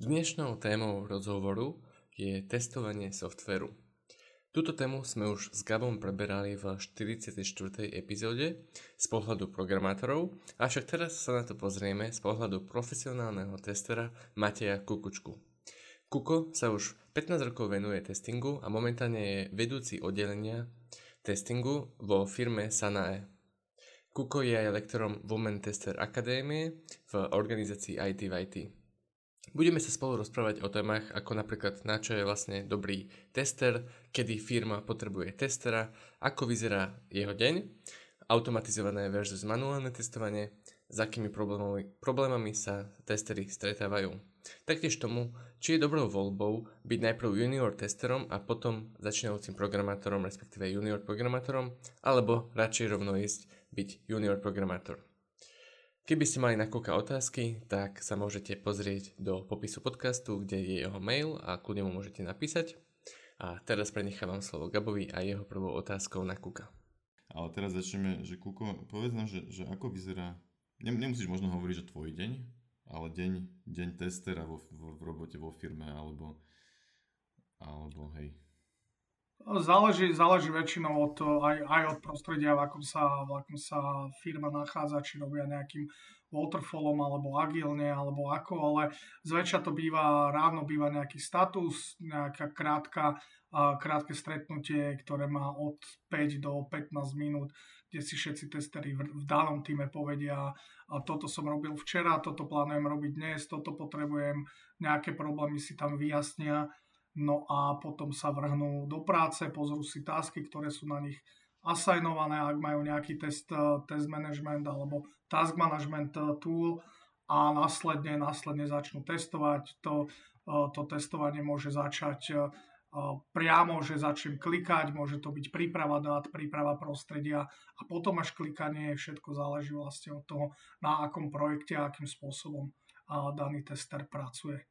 Dnešnou témou rozhovoru je testovanie softveru. Túto tému sme už s Gabom preberali v 44. epizóde z pohľadu programátorov, avšak teraz sa na to pozrieme z pohľadu profesionálneho testera Mateja Kukučku. Kuko sa už 15 rokov venuje testingu a momentálne je vedúci oddelenia testingu vo firme Sanae. Kuko je aj lektorom Women Tester Akadémie v organizácii IT v IT. Budeme sa spolu rozprávať o témach ako napríklad na čo je vlastne dobrý tester, kedy firma potrebuje testera, ako vyzerá jeho deň, automatizované versus manuálne testovanie, s akými problémami, problémami sa testery stretávajú. Taktiež tomu, či je dobrou voľbou byť najprv junior testerom a potom začínajúcim programátorom, respektíve junior programátorom, alebo radšej rovno ísť byť junior programátor. Keby ste mali na otázky, tak sa môžete pozrieť do popisu podcastu, kde je jeho mail a kľudne mu môžete napísať. A teraz prenechávam slovo Gabovi a jeho prvou otázkou na Kuka. Ale teraz začneme, že Kuko, povedz nám, že, že ako vyzerá, nemusíš možno hovoriť, že tvoj deň, ale deň, deň testera vo, vo, v robote vo firme, alebo, alebo hej, Záleží, záleží väčšinou od, aj, aj od prostredia, v akom, sa, v akom sa firma nachádza, či robia nejakým waterfallom, alebo agilne, alebo ako, ale zväčša to býva, ráno býva nejaký status, nejaká krátka, krátke stretnutie, ktoré má od 5 do 15 minút, kde si všetci testery v, v danom týme povedia, a toto som robil včera, toto plánujem robiť dnes, toto potrebujem, nejaké problémy si tam vyjasnia no a potom sa vrhnú do práce, pozrú si tasky, ktoré sú na nich asignované, ak majú nejaký test, eh, test management alebo task management eh, tool a následne, následne začnú testovať. To, eh, to testovanie môže začať priamo, že začnem klikať, môže to byť príprava dát, príprava prostredia a potom až klikanie, všetko záleží vlastne od toho, na akom projekte a akým spôsobom daný tester pracuje.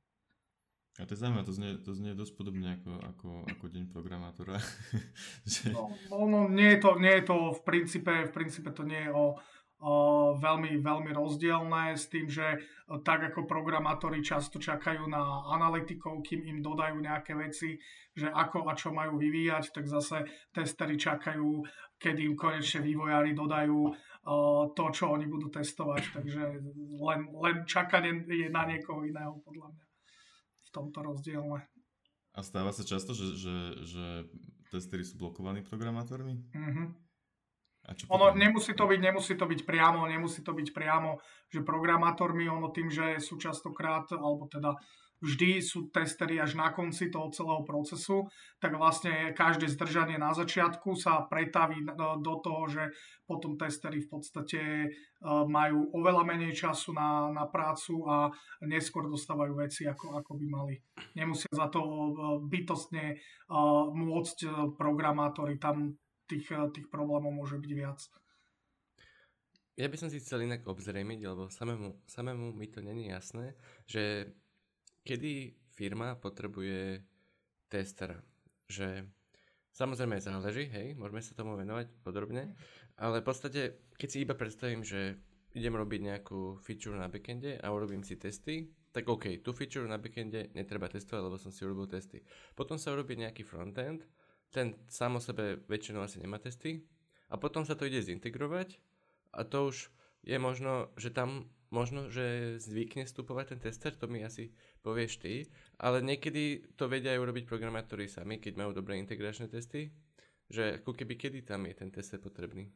A to je zaujímavé, to znie, to znie dosť podobne ako, ako, ako deň programátora. že... no, no, nie, je to, nie je to v princípe, v princípe to nie je o, o veľmi, veľmi rozdielne s tým, že tak ako programátori často čakajú na analytikov, kým im dodajú nejaké veci, že ako a čo majú vyvíjať, tak zase testery čakajú, kedy im konečne vývojári dodajú to, čo oni budú testovať. Takže len, len čakanie je na niekoho iného, podľa mňa v tomto rozdielne. A stáva sa často, že, že, že testery sú blokovaní programátormi? Mm-hmm. A čo ono nemusí to, byť, nemusí to byť priamo, nemusí to byť priamo, že programátormi, ono tým, že sú častokrát, alebo teda vždy sú testery až na konci toho celého procesu, tak vlastne každé zdržanie na začiatku sa pretaví do toho, že potom testery v podstate e, majú oveľa menej času na, na prácu a neskôr dostávajú veci, ako, ako by mali. Nemusia za to e, bytostne e, môcť programátori, tam tých, tých problémov môže byť viac. Ja by som si chcel inak obzrejmiť, lebo samému, samému mi to není jasné, že kedy firma potrebuje testera. Že samozrejme záleží, hej, môžeme sa tomu venovať podrobne, ale v podstate, keď si iba predstavím, že idem robiť nejakú feature na backende a urobím si testy, tak OK, tú feature na backende netreba testovať, lebo som si urobil testy. Potom sa urobí nejaký frontend, ten sám o sebe väčšinou asi nemá testy a potom sa to ide zintegrovať a to už je možno, že tam možno, že zvykne vstupovať ten tester, to mi asi povieš ty, ale niekedy to vedia aj urobiť programátori sami, keď majú dobré integračné testy, že ako keby kedy tam je ten tester potrebný.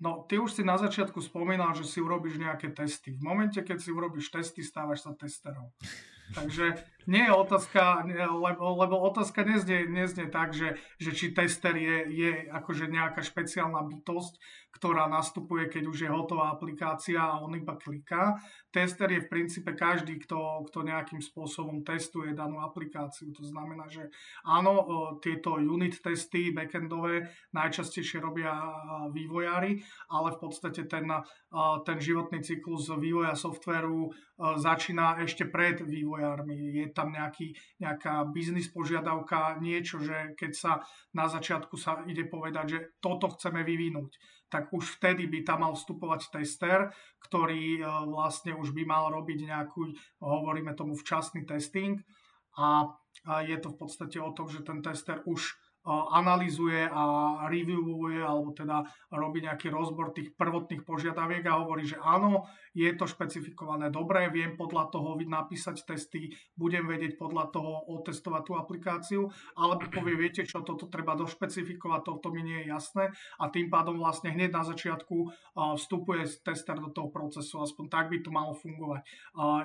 No, ty už si na začiatku spomínal, že si urobíš nejaké testy. V momente, keď si urobíš testy, stávaš sa testerom. Takže nie je otázka, lebo, lebo otázka neznie, neznie tak, že, že či tester je, je akože nejaká špeciálna bytosť, ktorá nastupuje, keď už je hotová aplikácia a on iba kliká. Tester je v princípe každý, kto, kto nejakým spôsobom testuje danú aplikáciu. To znamená, že áno, tieto unit testy backendové najčastejšie robia vývojári, ale v podstate ten, ten životný cyklus vývoja softveru začína ešte pred vývojármi. Je tam nejaký, nejaká biznis požiadavka, niečo, že keď sa na začiatku sa ide povedať, že toto chceme vyvinúť, tak už vtedy by tam mal vstupovať tester, ktorý e, vlastne už by mal robiť nejakú, hovoríme tomu včasný testing. A je to v podstate o tom, že ten tester už analizuje a reviewuje alebo teda robí nejaký rozbor tých prvotných požiadaviek a hovorí, že áno, je to špecifikované dobre, viem podľa toho napísať testy, budem vedieť podľa toho otestovať tú aplikáciu, alebo povie, viete čo, toto treba došpecifikovať, toto mi nie je jasné a tým pádom vlastne hneď na začiatku vstupuje tester do toho procesu, aspoň tak by to malo fungovať.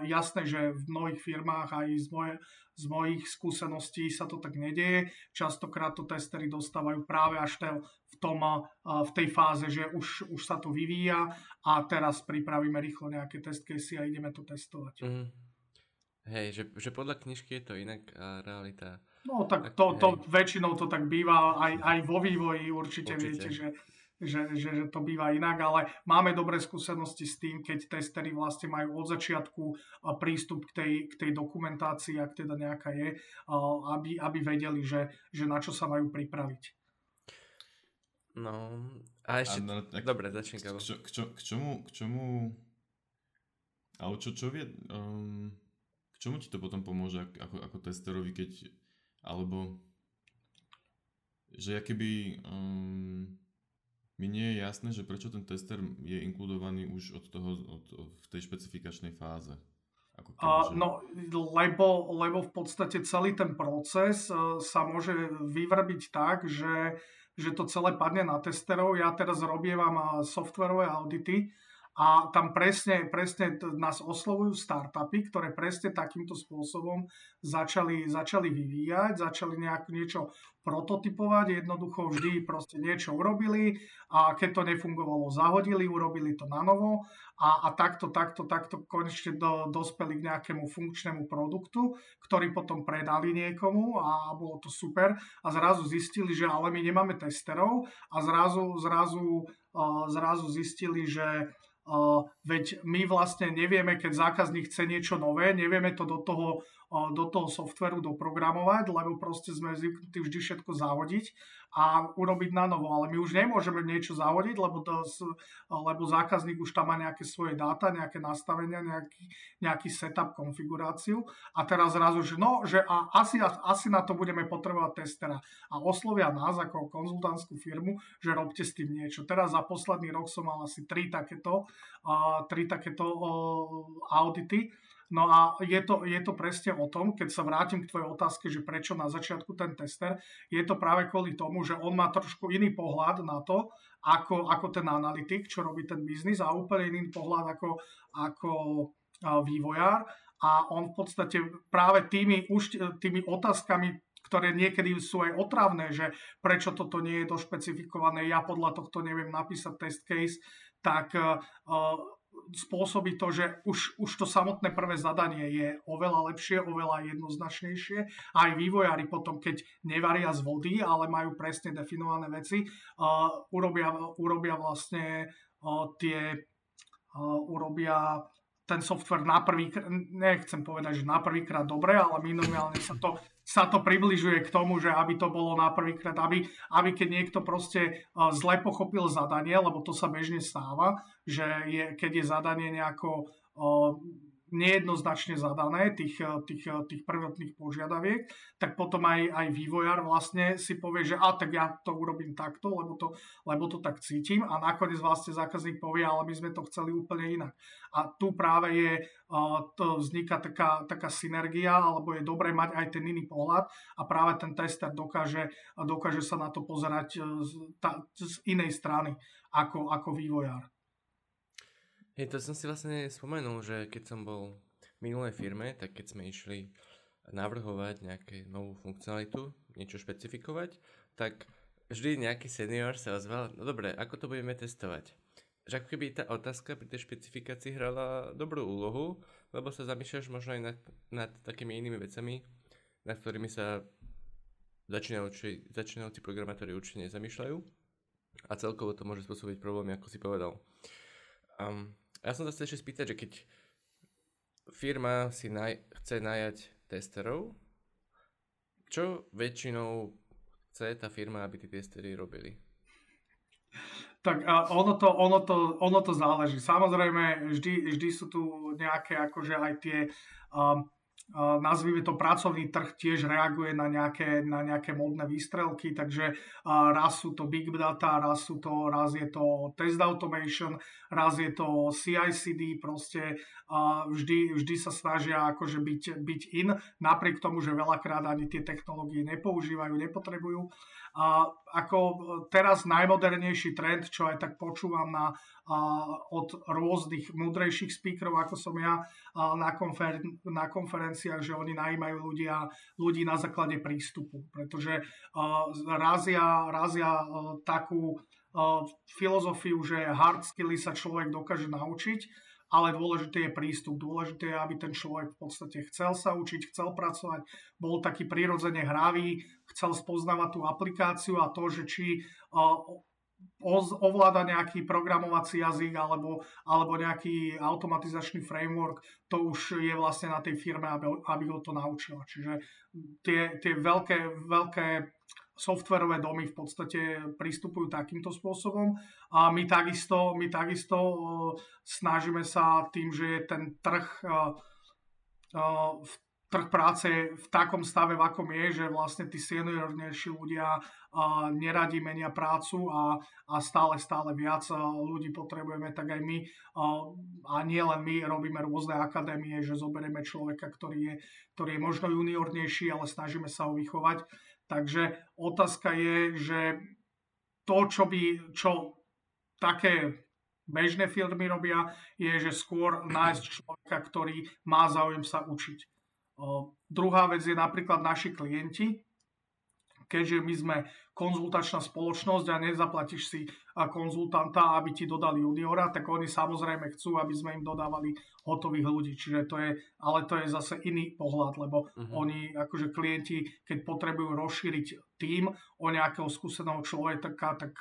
Jasné, že v mnohých firmách aj z moje, z mojich skúseností sa to tak nedieje. Častokrát to testery dostávajú práve až te, v, tom, v tej fáze, že už, už sa to vyvíja a teraz pripravíme rýchlo nejaké test case a ideme to testovať. Mm. Hej, že, že podľa knižky je to inak a realita... No tak to, to väčšinou to tak býva aj, aj vo vývoji určite, určite. viete, že že, že, že to býva inak, ale máme dobré skúsenosti s tým, keď testery vlastne majú od začiatku prístup k tej, k tej dokumentácii, ak teda nejaká je, aby, aby vedeli, že, že na čo sa majú pripraviť. No, a ešte... A, no, tak, dobre, začni, k, čo, k, čo, k čomu, k čomu... Ale čo, čo vie... Um, k čomu ti to potom pomôže ako, ako testerovi, keď... Alebo... Že keby... Um, mi nie je jasné, že prečo ten tester je inkludovaný už od toho, od, v tej špecifikačnej fáze. Ako keby, že... No, lebo, lebo v podstate celý ten proces uh, sa môže vyvrbiť tak, že, že to celé padne na testerov. Ja teraz robievam uh, softwarové audity a tam presne, presne nás oslovujú startupy, ktoré presne takýmto spôsobom začali, začali vyvíjať, začali nejak niečo prototypovať, jednoducho vždy proste niečo urobili a keď to nefungovalo, zahodili, urobili to na novo a, a takto, takto, takto konečne do, dospeli k nejakému funkčnému produktu, ktorý potom predali niekomu a bolo to super a zrazu zistili, že ale my nemáme testerov a zrazu, zrazu, zrazu zistili, že veď my vlastne nevieme, keď zákazník chce niečo nové, nevieme to do toho do toho softveru doprogramovať, lebo proste sme zvyknutí vždy všetko zahodiť a urobiť na novo. Ale my už nemôžeme niečo zahodiť, lebo, to, lebo zákazník už tam má nejaké svoje dáta, nejaké nastavenia, nejaký, nejaký setup, konfiguráciu. A teraz zrazu, že no, že a asi, asi na to budeme potrebovať testera. A oslovia nás ako konzultantskú firmu, že robte s tým niečo. Teraz za posledný rok som mal asi tri takéto, uh, tri takéto uh, audity No a je to, je to presne o tom, keď sa vrátim k tvojej otázke, že prečo na začiatku ten tester, je to práve kvôli tomu, že on má trošku iný pohľad na to, ako, ako ten analytik, čo robí ten biznis a úplne iný pohľad ako, ako vývojár. A on v podstate práve tými, už, tými otázkami, ktoré niekedy sú aj otravné, že prečo toto nie je došpecifikované, ja podľa tohto neviem napísať test case, tak uh, spôsobí to, že už, už to samotné prvé zadanie je oveľa lepšie, oveľa jednoznačnejšie. Aj vývojári potom, keď nevaria z vody, ale majú presne definované veci, uh, urobia, urobia vlastne uh, tie uh, urobia ten software na prvý, nechcem povedať, že na prvýkrát dobre, ale minimálne sa to, sa to približuje k tomu, že aby to bolo na prvýkrát, aby, aby keď niekto proste zle pochopil zadanie, lebo to sa bežne stáva, že je, keď je zadanie nejako nejednoznačne zadané, tých, eh, tých, eh, tých prvotných požiadaviek, tak potom aj, aj vývojár vlastne si povie, že a tak ja to urobím takto, lebo to, lebo to tak cítim a nakoniec vlastne zákazník povie, ale my sme to chceli úplne inak. A tu práve je, eh, to vzniká taká, taká synergia, alebo je dobré mať aj ten iný pohľad a práve ten tester dokáže, dokáže sa na to pozerať z, ta, z inej strany ako, ako vývojár. Hej, to som si vlastne spomenul, že keď som bol v minulej firme, tak keď sme išli navrhovať nejakú novú funkcionalitu, niečo špecifikovať, tak vždy nejaký senior sa ozval, no dobre, ako to budeme testovať? Že ako keby tá otázka pri tej špecifikácii hrala dobrú úlohu, lebo sa zamýšľaš možno aj nad, nad takými inými vecami, nad ktorými sa začínajúci, začínajúci programátori určite nezamýšľajú a celkovo to môže spôsobiť problémy, ako si povedal. Um, ja som sa ešte spýtať, že keď firma si naj, chce najať testerov. Čo väčšinou chce tá firma, aby tí testery robili? Tak ono to, ono, to, ono to záleží. Samozrejme, vždy, vždy sú tu nejaké akože aj tie um, nazvime to pracovný trh tiež reaguje na nejaké, na nejaké modné výstrelky, takže raz sú to big data, raz, sú to, raz je to test automation, raz je to CI/CD, proste vždy, vždy sa snažia akože byť, byť in, napriek tomu, že veľakrát ani tie technológie nepoužívajú, nepotrebujú. A ako teraz najmodernejší trend, čo aj tak počúvam na, a, od rôznych múdrejších speakerov, ako som ja a, na, konfer, na konferenciách, že oni najímajú ľudia, ľudí na základe prístupu, pretože a, razia, razia a, takú a, filozofiu, že hard skilly sa človek dokáže naučiť, ale dôležité je prístup. Dôležité je, aby ten človek v podstate chcel sa učiť, chcel pracovať, bol taký prirodzene hravý, chcel spoznávať tú aplikáciu a to, že či ovláda nejaký programovací jazyk alebo, alebo nejaký automatizačný framework, to už je vlastne na tej firme, aby, aby ho to naučila. Čiže tie, tie veľké, veľké softverové domy v podstate pristupujú takýmto spôsobom a my takisto, my takisto snažíme sa tým, že je ten trh trh práce v takom stave, v akom je, že vlastne tí seniornejší ľudia neradi menia prácu a, a stále, stále viac ľudí potrebujeme, tak aj my a nie len my robíme rôzne akadémie, že zoberieme človeka, ktorý je, ktorý je možno juniornejší, ale snažíme sa ho vychovať. Takže otázka je, že to, čo by, čo také bežné firmy robia, je, že skôr nájsť človeka, ktorý má záujem sa učiť. Druhá vec je napríklad naši klienti, keďže my sme konzultačná spoločnosť a nezaplatíš si konzultanta, aby ti dodali juniora, tak oni samozrejme chcú, aby sme im dodávali hotových ľudí. Čiže to je, ale to je zase iný pohľad, lebo uh-huh. oni, akože klienti, keď potrebujú rozšíriť tým o nejakého skúseného človeka, tak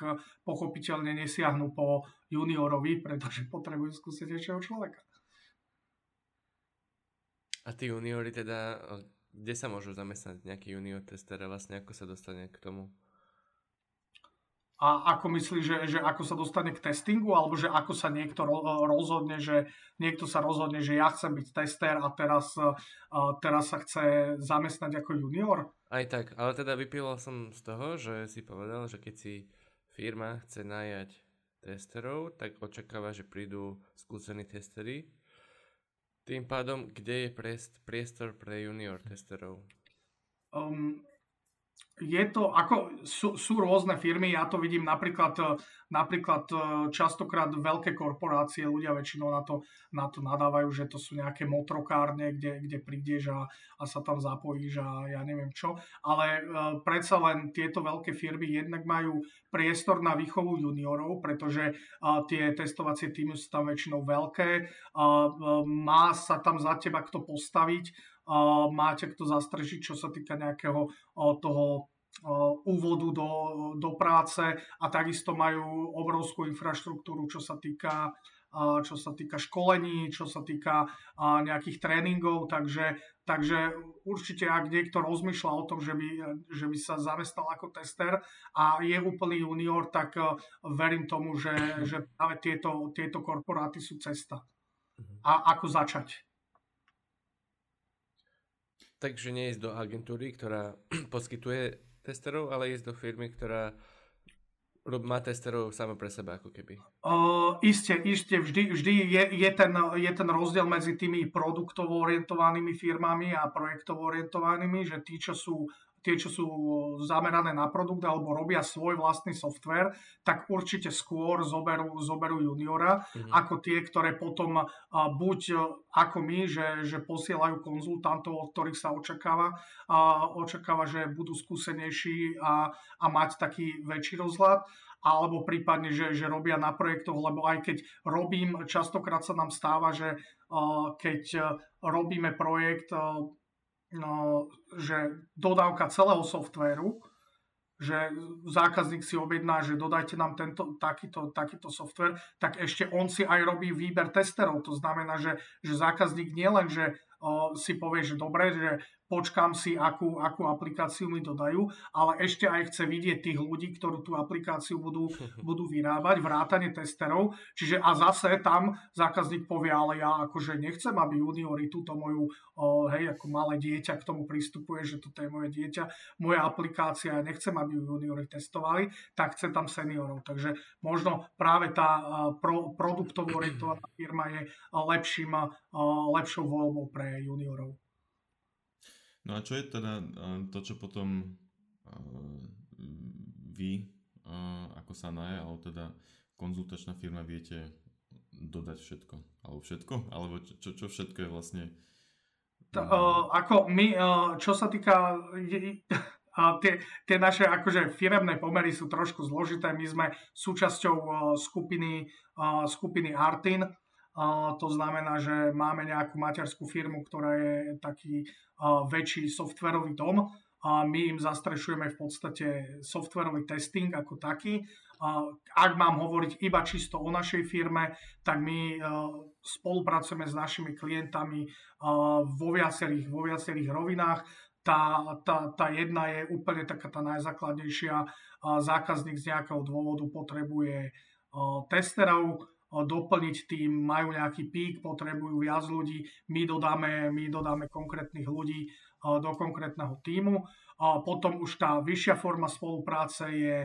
pochopiteľne nesiahnu po juniorovi, pretože potrebujú skúsenejšieho človeka. A tí juniori teda, kde sa môžu zamestnať nejaký junior tester a vlastne ako sa dostane k tomu? A ako myslíš, že, že ako sa dostane k testingu, alebo že ako sa niekto rozhodne, že niekto sa rozhodne, že ja chcem byť tester a teraz, teraz sa chce zamestnať ako junior? Aj tak, ale teda vypíval som z toho, že si povedal, že keď si firma chce najať testerov, tak očakáva, že prídu skúsení testery tým pádom, kde je priestor pre junior testerov? Um, je to, ako sú, sú rôzne firmy, ja to vidím napríklad, e, napríklad e, častokrát veľké korporácie, ľudia väčšinou na to, na to nadávajú, že to sú nejaké motrokárne, kde, kde prídeš a, a sa tam zapojíš a ja neviem čo, ale uh, predsa len tieto veľké firmy jednak majú priestor na výchovu juniorov, pretože tie testovacie týmy sú tam väčšinou veľké, má sa tam za teba kto postaviť, máte kto zastrežiť, čo sa týka nejakého toho úvodu do, do práce a takisto majú obrovskú infraštruktúru, čo sa týka čo sa týka školení, čo sa týka nejakých tréningov, takže, takže určite ak niekto rozmýšľa o tom, že by, že by sa zamestnal ako tester a je úplný junior, tak verím tomu, že, že práve tieto, tieto korporáty sú cesta. Mhm. A ako začať. Takže nie ísť do agentúry, ktorá poskytuje testerov, ale ísť do firmy, ktorá má testerov samo pre seba, ako keby. Uh, isté, isté, vždy, vždy je, je, ten, je ten rozdiel medzi tými produktovo orientovanými firmami a projektovo orientovanými, že tí, čo sú tie, čo sú zamerané na produkt alebo robia svoj vlastný software, tak určite skôr zoberú, zoberú juniora, mm-hmm. ako tie, ktoré potom uh, buď uh, ako my, že, že posielajú konzultantov, od ktorých sa očakáva, uh, očakáva, že budú skúsenejší a, a mať taký väčší rozhľad, alebo prípadne, že, že robia na projektoch, lebo aj keď robím, častokrát sa nám stáva, že uh, keď uh, robíme projekt, uh, no, že dodávka celého softvéru, že zákazník si objedná, že dodajte nám tento, takýto, takýto software, tak ešte on si aj robí výber testerov. To znamená, že, že zákazník nielen, že o, si povie, že dobre, že počkám si, akú, akú aplikáciu mi dodajú, ale ešte aj chce vidieť tých ľudí, ktorí tú aplikáciu budú, budú vyrábať, vrátane testerov. Čiže a zase tam zákazník povie, ale ja akože nechcem, aby juniori túto moju, o, hej, ako malé dieťa k tomu pristupuje, že toto je moje dieťa, moja aplikácia, nechcem, aby ju juniori testovali, tak chce tam seniorov. Takže možno práve tá pro, produktovo orientovaná firma je lepším, lepšou voľbou pre juniorov. No a čo je teda to, čo potom vy ako sa naje, alebo teda konzultačná firma viete dodať všetko? Alebo všetko? Alebo čo, čo všetko je vlastne... To, uh, ako my, uh, čo sa týka... Uh, tie, tie naše akože firemné pomery sú trošku zložité. My sme súčasťou uh, skupiny, uh, skupiny Artin, to znamená, že máme nejakú materskú firmu, ktorá je taký väčší softverový dom a my im zastrešujeme v podstate softverový testing ako taký. Ak mám hovoriť iba čisto o našej firme, tak my spolupracujeme s našimi klientami vo viacerých, vo viacerých rovinách. Tá, tá, tá jedna je úplne taká tá najzákladnejšia. Zákazník z nejakého dôvodu potrebuje testerov, doplniť tým, majú nejaký pík, potrebujú viac ľudí, my dodáme, my dodáme konkrétnych ľudí do konkrétneho týmu. Potom už tá vyššia forma spolupráce je,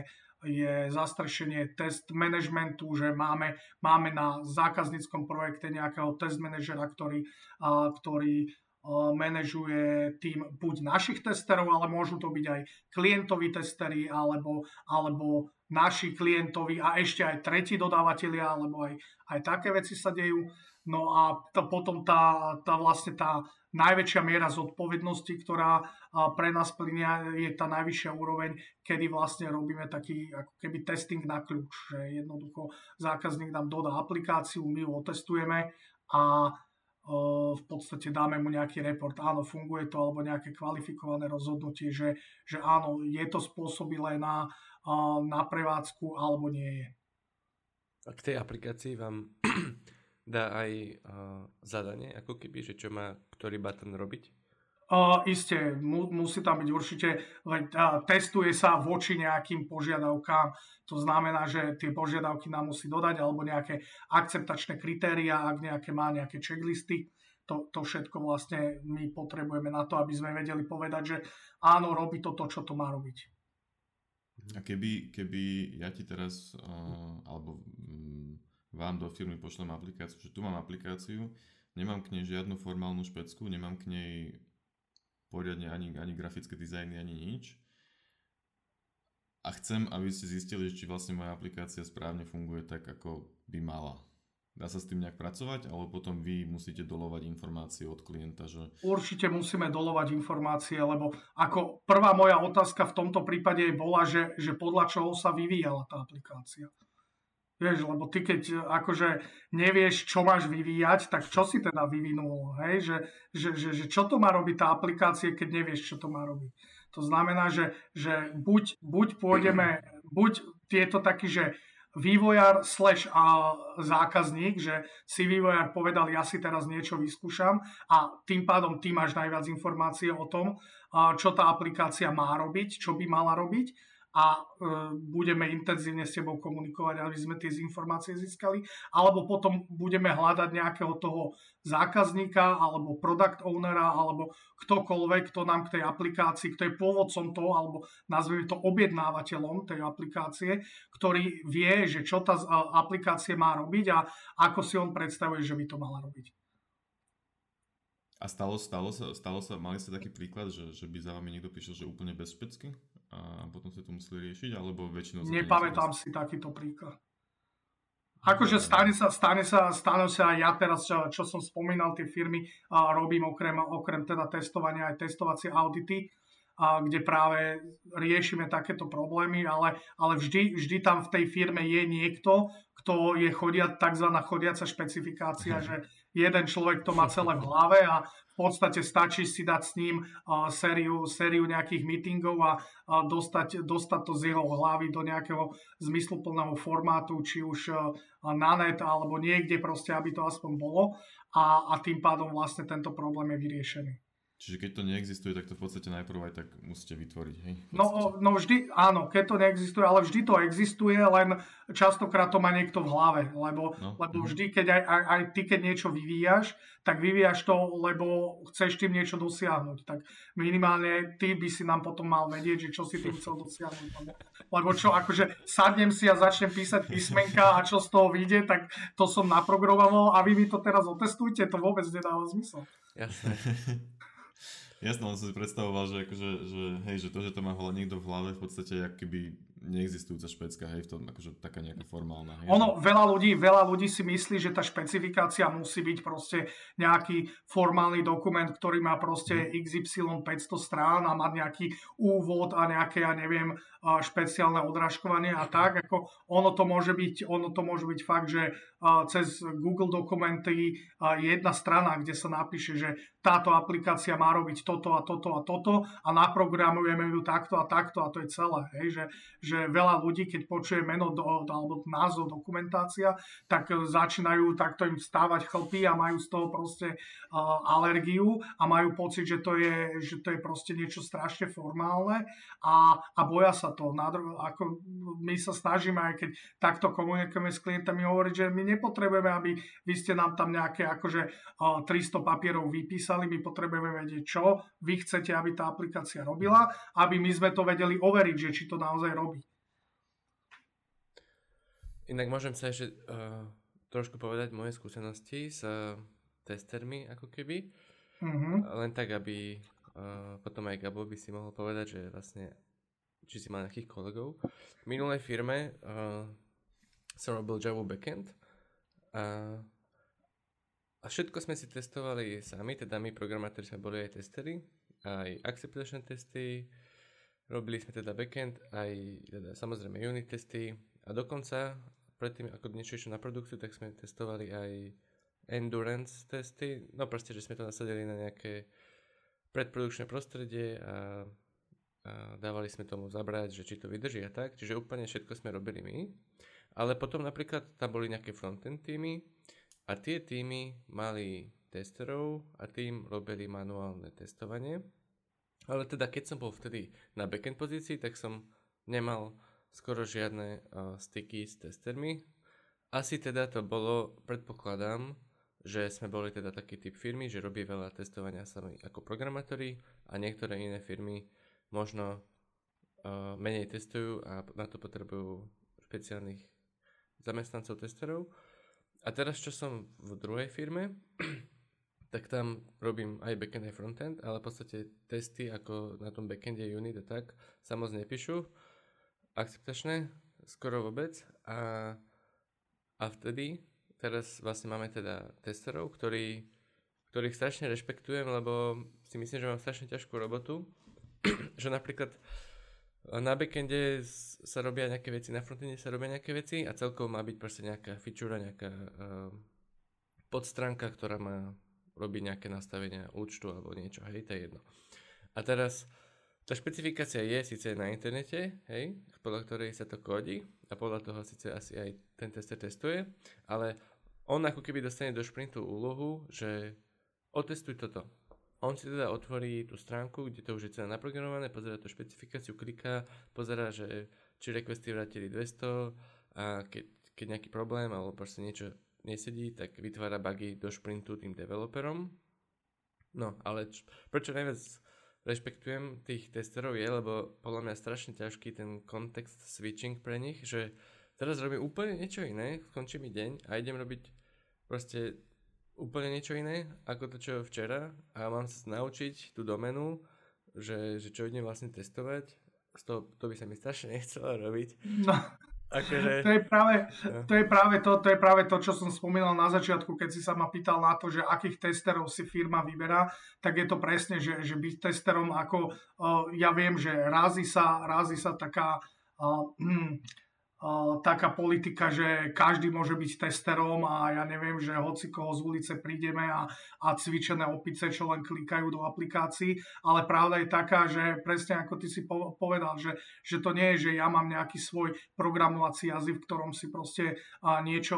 je zastrešenie test managementu, že máme, máme na zákazníckom projekte nejakého test manažera, ktorý, ktorý manažuje tým buď našich testerov, ale môžu to byť aj klientoví testery alebo, alebo naši klientovi a ešte aj tretí dodávateľia, alebo aj, aj také veci sa dejú. No a to, potom tá, tá vlastne tá najväčšia miera zodpovednosti, ktorá pre nás plinia, je tá najvyššia úroveň, kedy vlastne robíme taký ako keby testing na kľúč, že jednoducho zákazník nám dodá aplikáciu, my ju otestujeme a v podstate dáme mu nejaký report, áno, funguje to, alebo nejaké kvalifikované rozhodnutie, že, že áno, je to spôsobilé na, na prevádzku, alebo nie je. A k tej aplikácii vám dá aj uh, zadanie, ako keby, že čo má ktorý button robiť? Uh, isté, mu, musí tam byť určite, len uh, testuje sa voči nejakým požiadavkám, to znamená, že tie požiadavky nám musí dodať, alebo nejaké akceptačné kritéria, ak nejaké má nejaké checklisty. To, to všetko vlastne my potrebujeme na to, aby sme vedeli povedať, že áno, robí to to, čo to má robiť. A keby, keby ja ti teraz, uh, alebo um, vám do firmy pošlem aplikáciu, že tu mám aplikáciu, nemám k nej žiadnu formálnu špecku, nemám k nej poriadne ani, ani grafické dizajny, ani nič. A chcem, aby ste zistili, či vlastne moja aplikácia správne funguje tak, ako by mala. Dá sa s tým nejak pracovať, alebo potom vy musíte dolovať informácie od klienta, že... Určite musíme dolovať informácie, lebo ako prvá moja otázka v tomto prípade bola, že, že podľa čoho sa vyvíjala tá aplikácia. Vieš, lebo ty keď akože nevieš, čo máš vyvíjať, tak čo si teda vyvinul, hej? Že, že, že, že čo to má robiť tá aplikácia, keď nevieš, čo to má robiť. To znamená, že, že buď, buď pôjdeme, buď tieto taký, že vývojár slash zákazník, že si vývojár povedal, ja si teraz niečo vyskúšam a tým pádom ty máš najviac informácie o tom, čo tá aplikácia má robiť, čo by mala robiť a e, budeme intenzívne s tebou komunikovať, aby sme tie informácie získali, alebo potom budeme hľadať nejakého toho zákazníka, alebo product ownera, alebo ktokoľvek, kto nám k tej aplikácii, kto je pôvodcom toho, alebo nazveme to objednávateľom tej aplikácie, ktorý vie, že čo tá aplikácia má robiť a ako si on predstavuje, že by to mala robiť. A stalo, stalo, sa, stalo sa, mali ste taký príklad, že, že by za vami niekto píšel, že úplne bez špecky? A potom ste to museli riešiť, alebo väčšinou... Nepamätám si takýto príklad. Akože stane sa, stane sa, stane sa aj ja teraz, čo, čo som spomínal, tie firmy a robím okrem, okrem teda testovania aj testovacie audity, a kde práve riešime takéto problémy, ale, ale vždy, vždy tam v tej firme je niekto, kto je chodia, tzv. chodiaca špecifikácia, že jeden človek to má celé v hlave a v podstate stačí si dať s ním sériu, sériu nejakých meetingov a dostať, dostať to z jeho hlavy do nejakého zmysluplného formátu, či už na net alebo niekde proste, aby to aspoň bolo a, a tým pádom vlastne tento problém je vyriešený. Čiže keď to neexistuje, tak to v podstate najprv aj tak musíte vytvoriť, hej? No, no vždy, áno, keď to neexistuje, ale vždy to existuje, len častokrát to má niekto v hlave, lebo, no. lebo mhm. vždy, keď aj, aj, aj ty, keď niečo vyvíjaš, tak vyvíjaš to, lebo chceš tým niečo dosiahnuť. Tak minimálne ty by si nám potom mal vedieť, že čo si tým chcel dosiahnuť. Lebo, lebo čo, akože sadnem si a začnem písať písmenka a čo z toho vyjde, tak to som naprogramoval a vy mi to teraz otestujte, to vôbec nedáva zmysel. Jasné. Jasné, on si predstavoval, že, akože, že, hej, že to, že to má niekto v hlave, v podstate jak keby neexistujúca špecka, hej, v tom akože taká nejaká formálna. Hej, ono, veľa ľudí, veľa ľudí si myslí, že tá špecifikácia musí byť proste nejaký formálny dokument, ktorý má proste mhm. XY 500 strán a má nejaký úvod a nejaké, ja neviem, špeciálne odrážkovanie a tak, ako ono to môže byť, ono to môže byť fakt, že cez Google dokumenty jedna strana, kde sa napíše, že táto aplikácia má robiť toto a toto a toto a naprogramujeme ju takto a takto a to je celé. Hej, že, že veľa ľudí, keď počuje meno do, alebo názov dokumentácia, tak začínajú takto im stávať chlpy a majú z toho proste uh, alergiu a majú pocit, že to je, že to je proste niečo strašne formálne a, a boja sa to. Ako my sa snažíme, aj keď takto komunikujeme s klientami, hovoriť, že my nepotrebujeme, aby vy ste nám tam nejaké akože 300 papierov vypísali, my potrebujeme vedieť, čo vy chcete, aby tá aplikácia robila, aby my sme to vedeli overiť, že či to naozaj robí. Inak môžem sa ešte uh, trošku povedať moje skúsenosti s uh, testermi, ako keby. Mm-hmm. Len tak, aby uh, potom aj Gabo by si mohol povedať, že vlastne či si mal nejakých kolegov. V minulej firme uh, som robil Java backend a, a všetko sme si testovali sami, teda my programátori sme boli aj testery, aj acceptation testy, robili sme teda backend, aj teda samozrejme unit testy a dokonca predtým, ako niečo išlo na produkciu, tak sme testovali aj endurance testy, no proste, že sme to nasadili na nejaké predprodukčné prostredie a a dávali sme tomu zabrať, že či to vydrží a tak, čiže úplne všetko sme robili my. Ale potom napríklad tam boli nejaké frontend týmy a tie týmy mali testerov a tým robili manuálne testovanie. Ale teda keď som bol vtedy na backend pozícii, tak som nemal skoro žiadne uh, styky s testermi. Asi teda to bolo, predpokladám, že sme boli teda taký typ firmy, že robí veľa testovania sami ako programátori a niektoré iné firmy možno uh, menej testujú a na to potrebujú špeciálnych zamestnancov testerov. A teraz, čo som v druhej firme, tak tam robím aj backend, aj frontend, ale v podstate testy ako na tom backende unit a tak sa moc nepíšu. Akceptačné, skoro vôbec. A, a vtedy, teraz vlastne máme teda testerov, ktorí, ktorých strašne rešpektujem, lebo si myslím, že mám strašne ťažkú robotu že napríklad na backende sa robia nejaké veci, na frontende sa robia nejaké veci a celkovo má byť proste nejaká feature, nejaká uh, podstránka, ktorá má robiť nejaké nastavenia účtu alebo niečo, hej, to je jedno. A teraz tá špecifikácia je síce na internete, hej, podľa ktorej sa to kodí a podľa toho síce asi aj ten tester testuje, ale on ako keby dostane do šprintu úlohu, že otestuj toto, on si teda otvorí tú stránku, kde to už je celé naprogramované, pozera tú špecifikáciu, kliká, pozera, že či requesty vrátili 200 a keď, keď nejaký problém alebo proste niečo nesedí, tak vytvára bugy do šprintu tým developerom. No, ale č- prečo najviac rešpektujem tých testerov je, lebo podľa mňa strašne ťažký ten kontext switching pre nich, že teraz robím úplne niečo iné, skončí mi deň a idem robiť proste úplne niečo iné ako to, čo včera a mám sa naučiť tú domenu, že, že čo idem vlastne testovať. Toho, to by sa mi strašne nechcelo robiť. No. Akože... To, je práve, to, je práve to, to je práve to, čo som spomínal na začiatku, keď si sa ma pýtal na to, že akých testerov si firma vyberá, tak je to presne, že, že byť testerom ako, uh, ja viem, že rázi sa, rázi sa taká uh, hm, taká politika, že každý môže byť testerom a ja neviem, že hoci koho z ulice prídeme a, a cvičené opice, čo len klikajú do aplikácií, ale pravda je taká, že presne ako ty si povedal, že, že to nie je, že ja mám nejaký svoj programovací jazyk, v ktorom si proste niečo,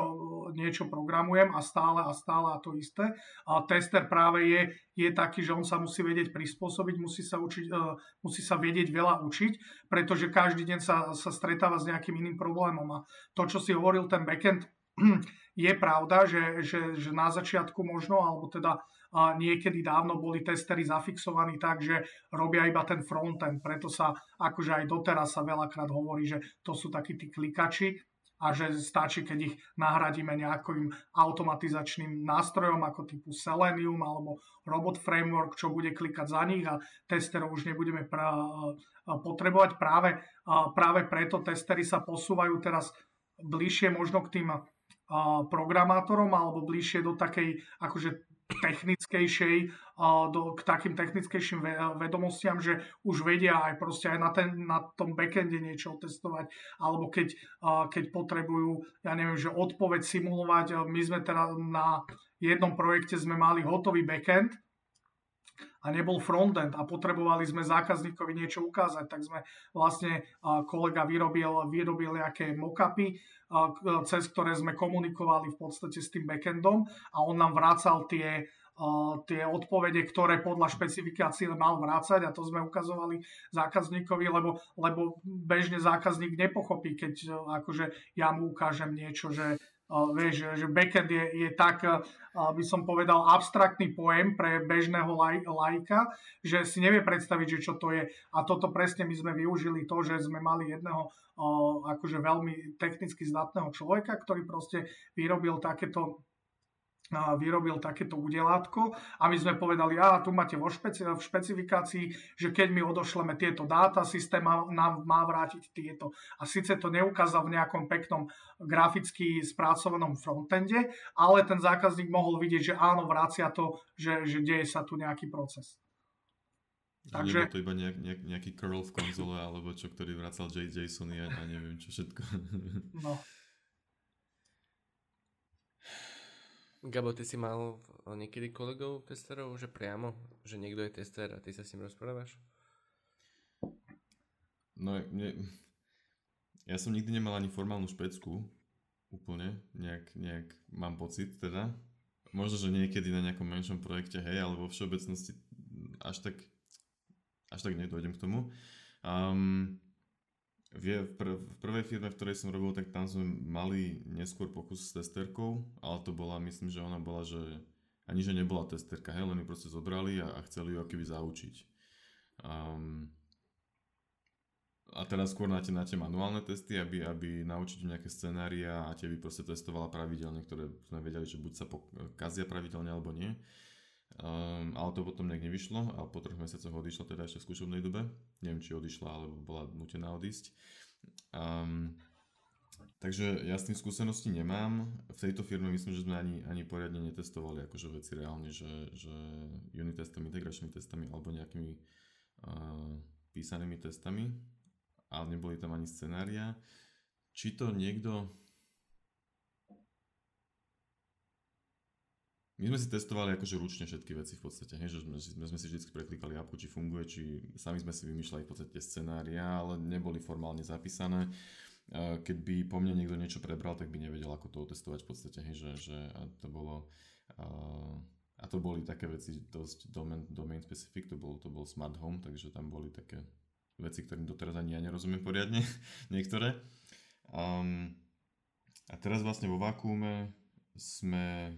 niečo programujem a stále a stále a to isté. A tester práve je, je taký, že on sa musí vedieť prispôsobiť, musí sa, učiť, musí sa vedieť veľa učiť, pretože každý deň sa, sa stretáva s nejakým iným problémom problémom. A to, čo si hovoril, ten backend, je pravda, že, že, že na začiatku možno, alebo teda niekedy dávno boli testery zafixovaní tak, že robia iba ten frontend. Preto sa akože aj doteraz sa veľakrát hovorí, že to sú takí tí klikači a že stačí, keď ich nahradíme nejakým automatizačným nástrojom ako typu Selenium alebo Robot Framework, čo bude klikať za nich a testerov už nebudeme pra- potrebovať. Práve, práve preto testery sa posúvajú teraz bližšie možno k tým programátorom alebo bližšie do takej akože technickejšej, do, k takým technickejším vedomostiam, že už vedia aj proste aj na, ten, na tom backende niečo otestovať, alebo keď, keď potrebujú, ja neviem, že odpoveď simulovať. My sme teda na jednom projekte sme mali hotový backend, a nebol frontend a potrebovali sme zákazníkovi niečo ukázať, tak sme vlastne kolega vyrobil, vyrobil nejaké mockupy, cez ktoré sme komunikovali v podstate s tým backendom a on nám vrácal tie, tie odpovede, ktoré podľa špecifikácie mal vrácať a to sme ukazovali zákazníkovi, lebo, lebo bežne zákazník nepochopí, keď akože ja mu ukážem niečo, že vieš, že backend je, je tak, by som povedal, abstraktný pojem pre bežného laj, lajka, že si nevie predstaviť, že čo to je. A toto presne my sme využili to, že sme mali jedného akože veľmi technicky zdatného človeka, ktorý proste vyrobil takéto vyrobil takéto udelátko a my sme povedali, a tu máte vo špeci- v špecifikácii, že keď my odošleme tieto dáta, systém nám má vrátiť tieto. A síce to neukázal v nejakom peknom graficky spracovanom frontende, ale ten zákazník mohol vidieť, že áno, vracia to, že, že deje sa tu nejaký proces. Takže... Nebol to iba nejak, nejak, nejaký curl v konzole, alebo čo, ktorý vracal JSON a, a neviem čo všetko. No. Gabo, ty si mal niekedy kolegov testerov, že priamo, že niekto je tester a ty sa s ním rozprávaš? No, mne, ja som nikdy nemal ani formálnu špecku, úplne, nejak, nejak mám pocit teda. Možno, že niekedy na nejakom menšom projekte, hej, ale vo všeobecnosti až tak, až tak nedojdem k tomu. Um, v, pr- v prvej firme, v ktorej som robil, tak tam sme mali neskôr pokus s testerkou, ale to bola, myslím, že ona bola, že ani že nebola testerka, hej, len ju proste zobrali a, a chceli ju akoby zaučiť. Um, a teraz skôr na tie, na tie manuálne testy, aby, aby naučiť nejaké scenária a tie by proste testovala pravidelne, ktoré sme vedeli, že buď sa pokazia pravidelne alebo nie. Um, ale to potom nejak nevyšlo a po troch mesiacoch odišla teda ešte v skúšobnej dobe. Neviem, či odišla, alebo bola nutená odísť. Um, takže ja s tým skúsenosti nemám. V tejto firme myslím, že sme ani, ani poriadne netestovali akože veci reálne, že, že unit testami, integračnými testami alebo nejakými uh, písanými testami, ale neboli tam ani scenária. Či to niekto My sme si testovali akože ručne všetky veci v podstate, hej, že sme, sme si vždy preklikali apku, či funguje, či sami sme si vymýšľali v podstate scenária, ale neboli formálne zapísané. Keď by po mne niekto niečo prebral, tak by nevedel, ako to otestovať v podstate, hej, že, že a to bolo... A to boli také veci dosť domain, domain specific, to bol, to bol smart home, takže tam boli také veci, ktorým doteraz ani ja nerozumiem poriadne, niektoré. Um, a teraz vlastne vo vakuume sme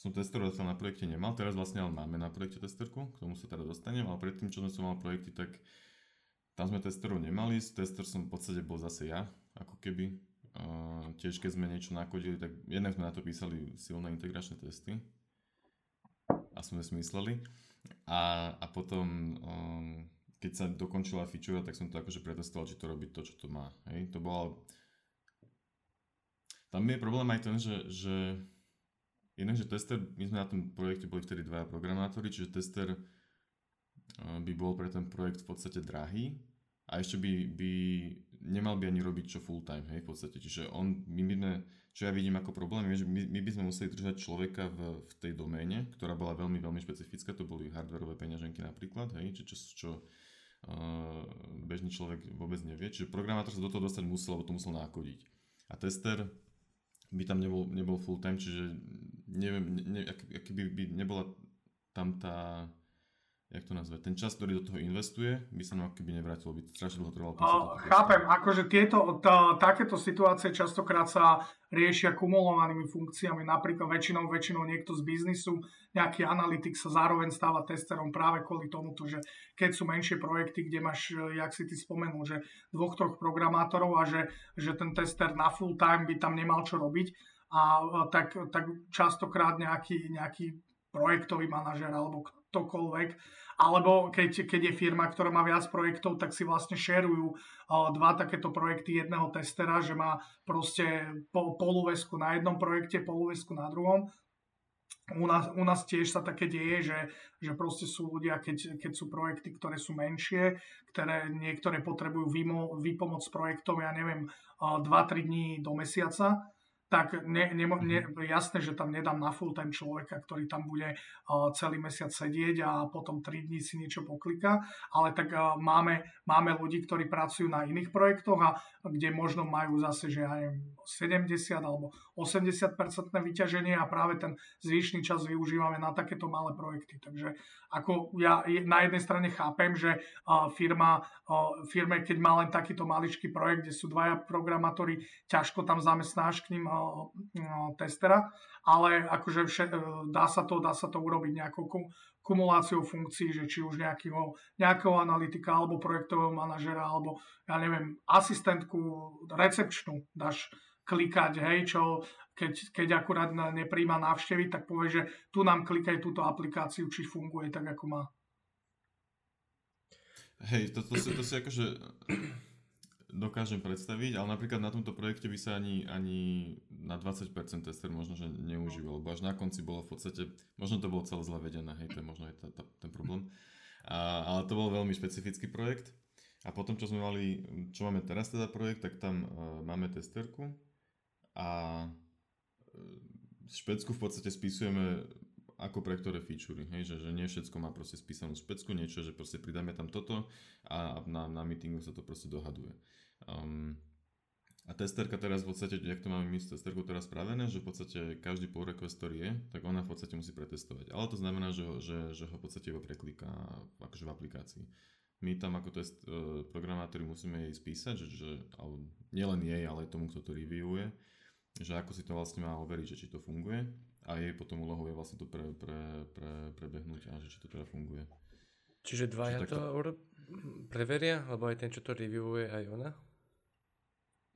som testerov zatiaľ na projekte nemal, teraz vlastne ale máme na projekte testerku, k tomu sa teda dostanem, ale predtým, čo som mal projekty, tak tam sme testerov nemali, tester som v podstate bol zase ja, ako keby. Uh, tiež keď sme niečo nakodili, tak jednak sme na to písali silné integračné testy, a sme si mysleli. A, a potom, um, keď sa dokončila feature, tak som to akože pretestoval, či to robí to, čo to má. Hej? To bolo... Tam je problém aj ten, že, že Inak, že tester, my sme na tom projekte boli vtedy dvaja programátori, čiže tester by bol pre ten projekt v podstate drahý a ešte by, by nemal by ani robiť čo full time, hej, v podstate. Čiže on, my by sme, čo ja vidím ako problém, je, že my, my by sme museli držať človeka v, v tej doméne, ktorá bola veľmi, veľmi špecifická, to boli hardwareové peňaženky napríklad, hej, či čo, čo uh, bežný človek vôbec nevie. Čiže programátor sa do toho dostať musel, lebo to musel nákodiť. A tester by tam nebol, nebol full time, čiže neviem, ne, ak, ak by, by nebola tam tá jak to nazve, ten čas, ktorý do toho investuje, by sa nám keby nevrátil, by strašne dlho trvalo. Uh, chápem, akože tieto, tá, takéto situácie častokrát sa riešia kumulovanými funkciami, napríklad väčšinou, väčšinou niekto z biznisu, nejaký analytik sa zároveň stáva testerom práve kvôli tomu, že keď sú menšie projekty, kde máš, jak si ty spomenul, že dvoch, troch programátorov a že, že ten tester na full time by tam nemal čo robiť, a tak, tak častokrát nejaký, nejaký projektový manažer alebo ktokoľvek, alebo keď, keď je firma, ktorá má viac projektov, tak si vlastne šerujú dva takéto projekty jedného testera, že má proste poluvesku na jednom projekte, poluvesku na druhom. U nás, u nás tiež sa také deje, že, že proste sú ľudia, keď, keď sú projekty, ktoré sú menšie, ktoré niektoré potrebujú vymo, vypomoc s projektom, ja neviem, 2-3 dní do mesiaca, tak ne, ne, ne, jasné, že tam nedám na full time človeka, ktorý tam bude uh, celý mesiac sedieť a potom 3 dní si niečo poklika, ale tak uh, máme, máme ľudí, ktorí pracujú na iných projektoch a kde možno majú zase, že aj 70 alebo 80% vyťaženie a práve ten zvyšný čas využívame na takéto malé projekty. Takže ako ja na jednej strane chápem, že firma, firme, keď má len takýto maličký projekt, kde sú dvaja programátori, ťažko tam zamestnáš k ním testera, ale akože vše, e, dá, sa to, dá sa to urobiť nejakou kumuláciou funkcií, že či už nejakého, nejakého analytika alebo projektového manažera alebo ja neviem, asistentku recepčnú dáš klikať, hej, čo keď, keď akurát nepríjma návštevy, tak povie, že tu nám klikaj túto aplikáciu, či funguje tak, ako má. Hej, to, to, si, to si akože dokážem predstaviť, ale napríklad na tomto projekte by sa ani, ani na 20% tester možno, že neužíval, lebo až na konci bolo v podstate, možno to bolo celé zle vedené, hej, to je možno aj tá, tá, ten problém. A, ale to bol veľmi špecifický projekt. A potom, čo sme mali, čo máme teraz teda projekt, tak tam uh, máme testerku a uh, špecku v podstate spisujeme ako pre ktoré featurey, hej, že, že nie všetko má proste spísanú špecku, niečo, že proste pridáme tam toto a na, na meetingu sa to proste dohaduje. Um, a testerka teraz v podstate, jak to máme my s testerkou teraz spravené, že v podstate každý pull request, ktorý je, tak ona v podstate musí pretestovať. Ale to znamená, že ho, že, že ho v podstate iba prekliká akože v aplikácii. My tam ako test uh, programátori musíme jej spísať, že, že ale nielen jej, ale aj tomu, kto to reviewuje, že ako si to vlastne má overiť, že či to funguje a jej potom úlohou je vlastne to pre, pre, pre, prebehnúť a že či to teda funguje. Čiže dvaja to, to preveria, alebo aj ten, čo to reviewuje, aj ona?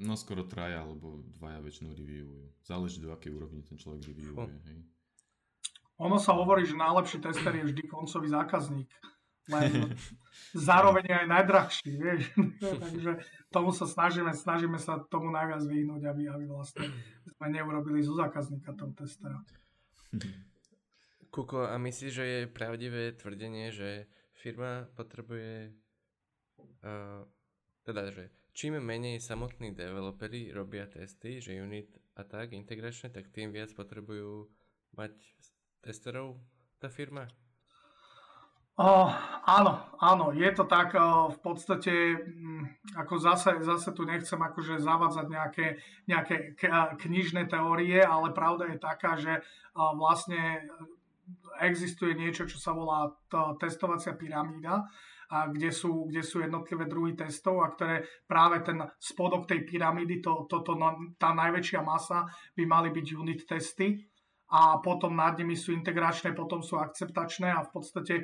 No skoro traja, alebo dvaja väčšinou reviewujú. Záleží do akej úrovni ten človek reviewuje. Hej. Ono sa hovorí, že najlepší tester je vždy koncový zákazník. Len zároveň aj najdrahší, vieš. Takže tomu sa snažíme, snažíme sa tomu najviac vyhnúť, aby, aby vlastne sme neurobili zo zákazníka toho testera. Kuko, a myslíš, že je pravdivé tvrdenie, že firma potrebuje uh, teda, že čím menej samotní developeri robia testy, že unit a tak, integračné, tak tým viac potrebujú mať testerov tá firma? Uh, áno, áno, je to tak. Uh, v podstate, um, ako zase, zase tu nechcem akože zavádzať nejaké, nejaké knižné teórie, ale pravda je taká, že uh, vlastne existuje niečo, čo sa volá testovacia pyramída a kde sú, kde sú jednotlivé druhy testov a ktoré práve ten spodok tej pyramídy, to, to, to, tá najväčšia masa by mali byť unit testy a potom nad nimi sú integračné, potom sú akceptačné a v podstate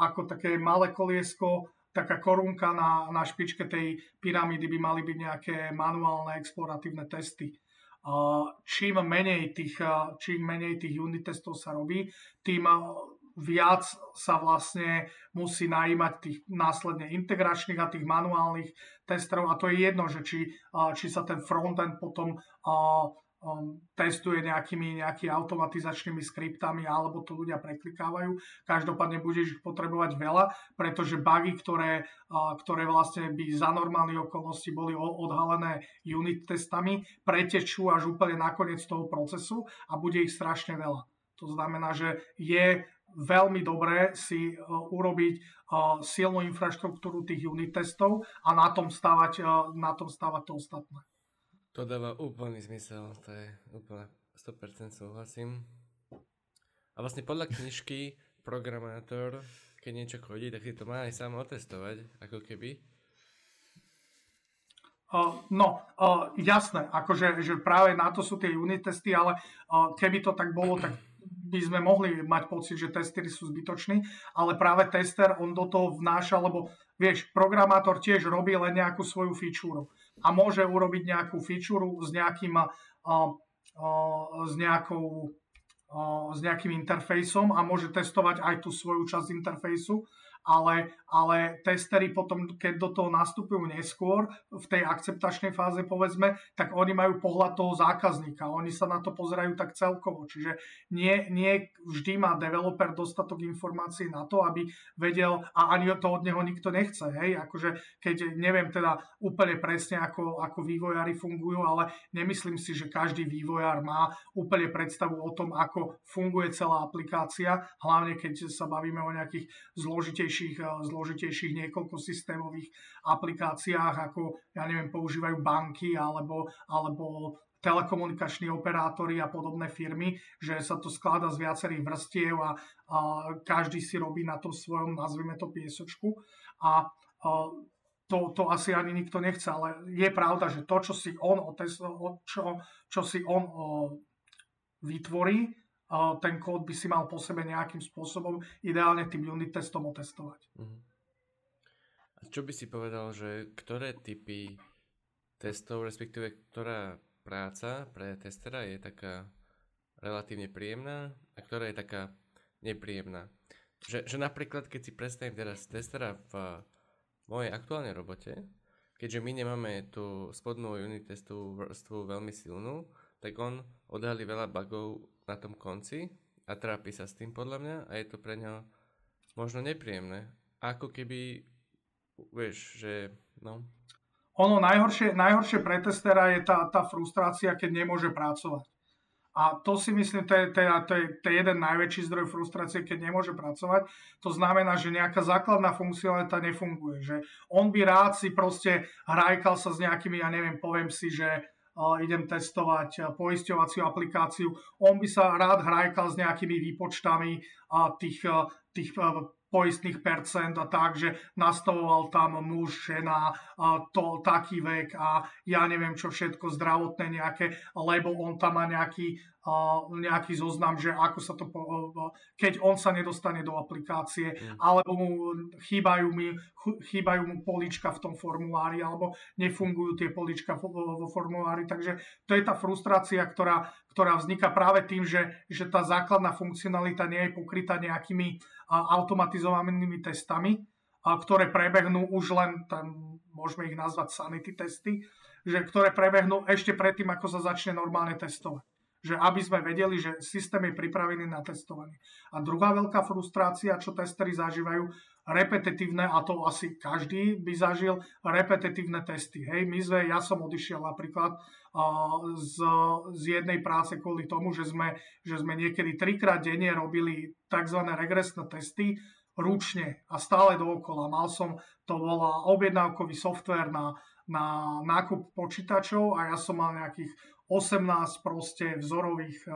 ako také malé koliesko, taká korunka na, na špičke tej pyramídy by mali byť nejaké manuálne exploratívne testy. Čím menej tých, čím menej tých unit testov sa robí, tým viac sa vlastne musí najímať tých následne integračných a tých manuálnych testerov a to je jedno, že či, či sa ten frontend potom um, testuje nejakými, nejakými automatizačnými skriptami alebo to ľudia preklikávajú. Každopádne budeš ich potrebovať veľa, pretože bugy, ktoré, uh, ktoré vlastne by za normálnych okolností boli odhalené unit testami, pretečú až úplne nakoniec toho procesu a bude ich strašne veľa. To znamená, že je veľmi dobré si uh, urobiť uh, silnú infraštruktúru tých unit testov a na tom stavať, uh, na tom stavať to ostatné. To dáva úplný zmysel, to je úplne 100% súhlasím. A vlastne podľa knižky programátor, keď niečo chodí, tak si to má aj sám otestovať, ako keby. Uh, no, uh, jasné, akože že práve na to sú tie unit testy, ale uh, keby to tak bolo, tak by sme mohli mať pocit, že testery sú zbytoční, ale práve tester, on do toho vnáša, lebo vieš, programátor tiež robí len nejakú svoju fičúru a môže urobiť nejakú feature s nejakým, s nejakou s nejakým interfejsom a môže testovať aj tú svoju časť interfejsu ale, ale testery potom, keď do toho nastupujú neskôr, v tej akceptačnej fáze povedzme, tak oni majú pohľad toho zákazníka, oni sa na to pozerajú tak celkovo, čiže nie, nie vždy má developer dostatok informácií na to, aby vedel, a ani to od neho nikto nechce, hej, akože keď neviem teda úplne presne, ako, ako vývojári fungujú, ale nemyslím si, že každý vývojár má úplne predstavu o tom, ako funguje celá aplikácia, hlavne keď sa bavíme o nejakých zložitejších zložitejších, eh, zložitejších niekoľko systémových aplikáciách, ako, ja neviem, používajú banky alebo, alebo telekomunikační operátori a podobné firmy, že sa to skladá z viacerých vrstiev a, a každý si robí na tom svojom, nazvime to piesočku. A, a to, to asi ani nikto nechce, ale je pravda, že to, čo si on, čo, čo si on o, vytvorí, ten kód by si mal po sebe nejakým spôsobom ideálne tým unit testom otestovať. Uh-huh. A čo by si povedal, že ktoré typy testov, respektíve ktorá práca pre testera je taká relatívne príjemná a ktorá je taká nepríjemná? Že, že napríklad, keď si predstavím teraz testera v mojej aktuálnej robote, keďže my nemáme tú spodnú unit testu vrstvu veľmi silnú, tak on odhalí veľa bugov na tom konci a trápi sa s tým podľa mňa a je to pre ňa možno nepríjemné. Ako keby, vieš, že no... Ono najhoršie, najhoršie pre testera je tá, tá frustrácia, keď nemôže pracovať. A to si myslím, to je, to, je, to, je, to je jeden najväčší zdroj frustrácie, keď nemôže pracovať. To znamená, že nejaká základná funkcionalita nefunguje. Že on by rád si proste hrajkal sa s nejakými, ja neviem, poviem si, že idem testovať poisťovaciu aplikáciu. On by sa rád hrajkal s nejakými výpočtami tých, tých poistných percent a tak, že nastavoval tam muž, žena, to, taký vek a ja neviem čo všetko zdravotné nejaké, lebo on tam má nejaký nejaký zoznam, že ako sa to, keď on sa nedostane do aplikácie, mm. alebo mu chýbajú, mi, chýbajú mu polička v tom formulári, alebo nefungujú tie polička vo formulári. Takže to je tá frustrácia, ktorá, ktorá vzniká práve tým, že, že tá základná funkcionalita nie je pokrytá nejakými automatizovanými testami, ktoré prebehnú už len, tam, môžeme ich nazvať sanity testy, že ktoré prebehnú ešte predtým, ako sa začne normálne testovať že aby sme vedeli, že systém je pripravený na testovanie. A druhá veľká frustrácia, čo testery zažívajú, repetitívne, a to asi každý by zažil, repetitívne testy. Hej, my sme, ja som odišiel napríklad uh, z, z jednej práce kvôli tomu, že sme, že sme niekedy trikrát denne robili tzv. regresné testy, ručne a stále dookola. Mal som, to bola objednávkový software na, na nákup počítačov a ja som mal nejakých 18 proste vzorových e,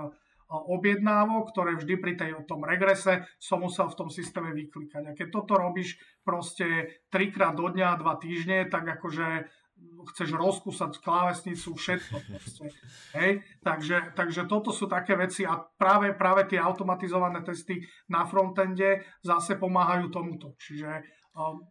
objednávok, ktoré vždy pri tej, tom regrese som musel v tom systéme vyklikať. A keď toto robíš proste trikrát do dňa, dva týždne, tak akože chceš rozkúsať klávesnicu, všetko. Proste. Hej? Takže, takže toto sú také veci a práve, práve tie automatizované testy na frontende zase pomáhajú tomuto. Čiže um,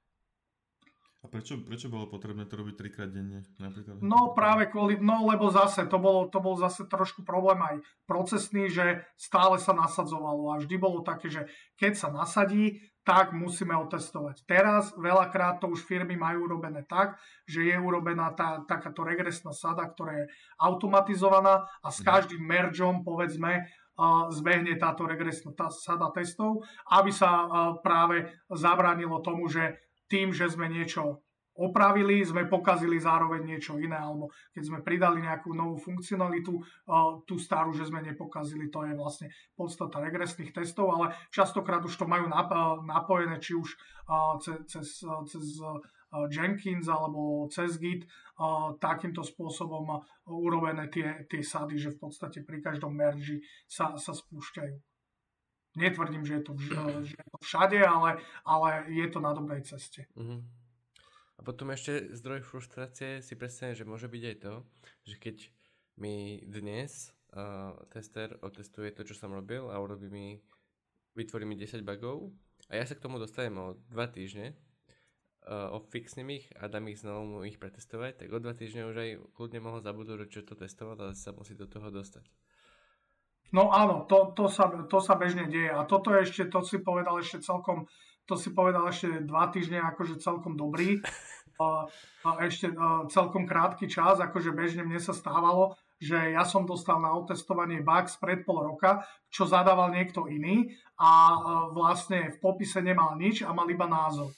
a prečo, prečo bolo potrebné to robiť trikrát denne? Napríklad? No práve kvôli, no lebo zase, to, bolo, to bol zase trošku problém aj procesný, že stále sa nasadzovalo a vždy bolo také, že keď sa nasadí, tak musíme otestovať. Teraz veľakrát to už firmy majú urobené tak, že je urobená tá, takáto regresná sada, ktorá je automatizovaná a s mhm. každým mergeom, povedzme, zbehne táto regresná sada testov, aby sa práve zabránilo tomu, že tým, že sme niečo opravili, sme pokazili zároveň niečo iné, alebo keď sme pridali nejakú novú funkcionalitu, tú starú, že sme nepokazili, to je vlastne podstata regresných testov, ale častokrát už to majú napojené, či už cez, cez, cez Jenkins alebo cez Git, takýmto spôsobom urobené tie, tie sady, že v podstate pri každom merži sa, sa spúšťajú. Netvrdím, že je to, že je to všade, ale, ale je to na dobrej ceste. Mm-hmm. A potom ešte zdroj frustrácie si predstavím, že môže byť aj to, že keď mi dnes uh, tester otestuje to, čo som robil a urobí mi, vytvorí mi 10 bugov a ja sa k tomu dostanem o 2 týždne, uh, ofixnem ich a dám ich znovu ich pretestovať, tak o 2 týždne už aj kľudne mohol zabudnúť, čo to testoval, ale sa musí do toho dostať. No áno, to, to, sa, to sa bežne deje a toto je ešte, to si povedal ešte celkom to si povedal ešte dva týždne akože celkom dobrý a, a ešte a celkom krátky čas, akože bežne mne sa stávalo, že ja som dostal na otestovanie bugs pred pol roka, čo zadával niekto iný a vlastne v popise nemal nič a mal iba názov.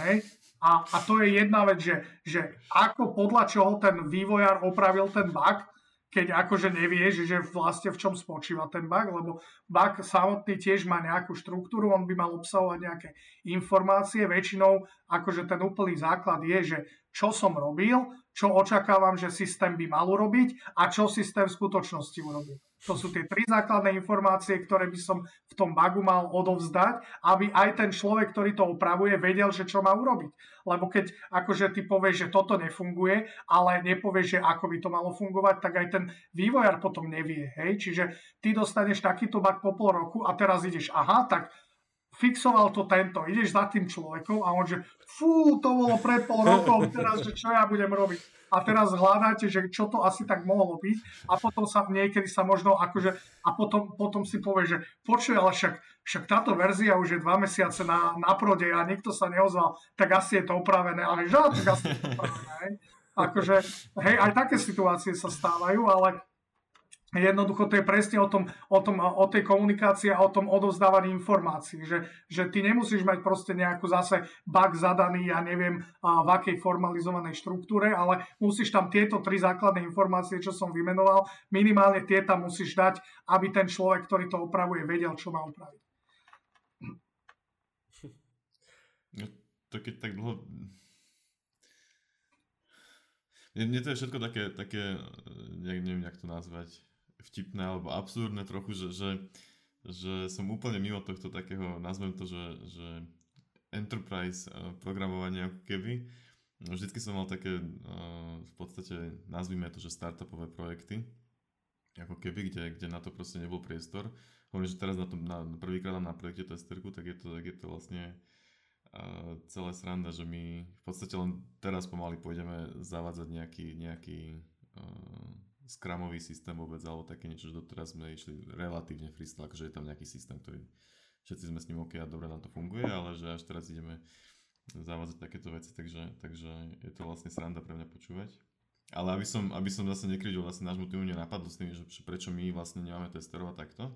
Hej? A, a to je jedna vec, že, že ako podľa čoho ten vývojár opravil ten bug, keď akože nevieš, že vlastne v čom spočíva ten bug, lebo bug samotný tiež má nejakú štruktúru, on by mal obsahovať nejaké informácie, väčšinou akože ten úplný základ je, že čo som robil, čo očakávam, že systém by mal urobiť a čo systém v skutočnosti urobil. To sú tie tri základné informácie, ktoré by som v tom bugu mal odovzdať, aby aj ten človek, ktorý to opravuje, vedel, že čo má urobiť. Lebo keď akože ty povieš, že toto nefunguje, ale nepovieš, že ako by to malo fungovať, tak aj ten vývojár potom nevie. Hej? Čiže ty dostaneš takýto bug po pol roku a teraz ideš, aha, tak fixoval to tento, ideš za tým človekom a on že fú, to bolo pred pol rokov, teraz, že čo ja budem robiť a teraz hľadáte, že čo to asi tak mohlo byť a potom sa niekedy sa možno akože a potom, potom si povie, že počuj, ale však, však táto verzia už je dva mesiace na, na prode a nikto sa neozval, tak asi je to opravené, ale že tak asi je to opravené. Hej. Akože, hej, aj také situácie sa stávajú, ale Jednoducho to je presne o, tom, o, tom, o tej komunikácii a o tom odovzdávaní informácií, že, že ty nemusíš mať proste nejakú zase bug zadaný, ja neviem v akej formalizovanej štruktúre, ale musíš tam tieto tri základné informácie, čo som vymenoval, minimálne tie tam musíš dať, aby ten človek, ktorý to opravuje, vedel, čo má upraviť. No, to keď tak dlho... Mne to je všetko také, také neviem, jak to nazvať, vtipné alebo absurdné trochu, že, že, že som úplne mimo tohto takého, nazvem to, že, že enterprise eh, programovania ako keby. No, vždycky som mal také, eh, v podstate nazvime to, že startupové projekty, ako keby, kde, kde na to proste nebol priestor. Hovorím, že teraz na, tom, na prvýkrát na projekte testerku, tak je to, tak je to vlastne uh, celé sranda, že my v podstate len teraz pomaly pôjdeme zavádzať nejaký, nejaký uh, skramový systém vôbec, alebo také niečo, že doteraz sme išli relatívne freestyle, že je tam nejaký systém, ktorý všetci sme s ním OK a dobre nám to funguje, ale že až teraz ideme zavádzať takéto veci, takže, takže je to vlastne sranda pre mňa počúvať. Ale aby som, aby som zase nekrytil vlastne nášmu týmu nenapadlo s tým, že prečo my vlastne nemáme testerov takto.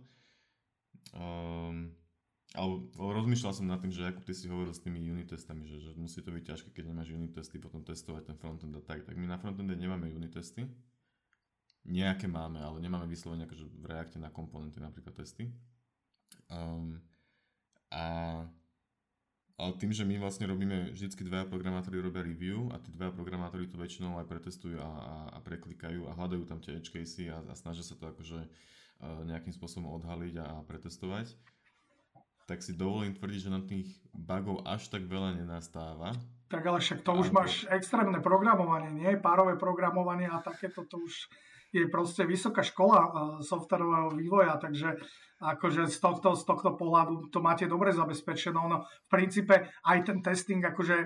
Um, ale rozmýšľal som nad tým, že ako ty si hovoril s tými unit testami, že, že musí to byť ťažké, keď nemáš unit testy, potom testovať ten frontend a tak. Tak my na frontende nemáme unit testy, Nejaké máme, ale nemáme vyslovene akože v Reacte na komponenty napríklad testy. Um, a ale tým, že my vlastne robíme, vždycky dvaja programátori robia review a tí dvaja programátori to väčšinou aj pretestujú a, a, a preklikajú a hľadajú tam tie edge casey a, a snažia sa to akože uh, nejakým spôsobom odhaliť a, a pretestovať, tak si dovolím tvrdiť, že na tých bugov až tak veľa nenastáva. Tak ale však to už máš extrémne programovanie, nie? Párové programovanie a takéto to už je proste vysoká škola uh, softwarového vývoja, takže akože z tohto, z tohto pohľadu to máte dobre zabezpečené. No, v princípe aj ten testing, akože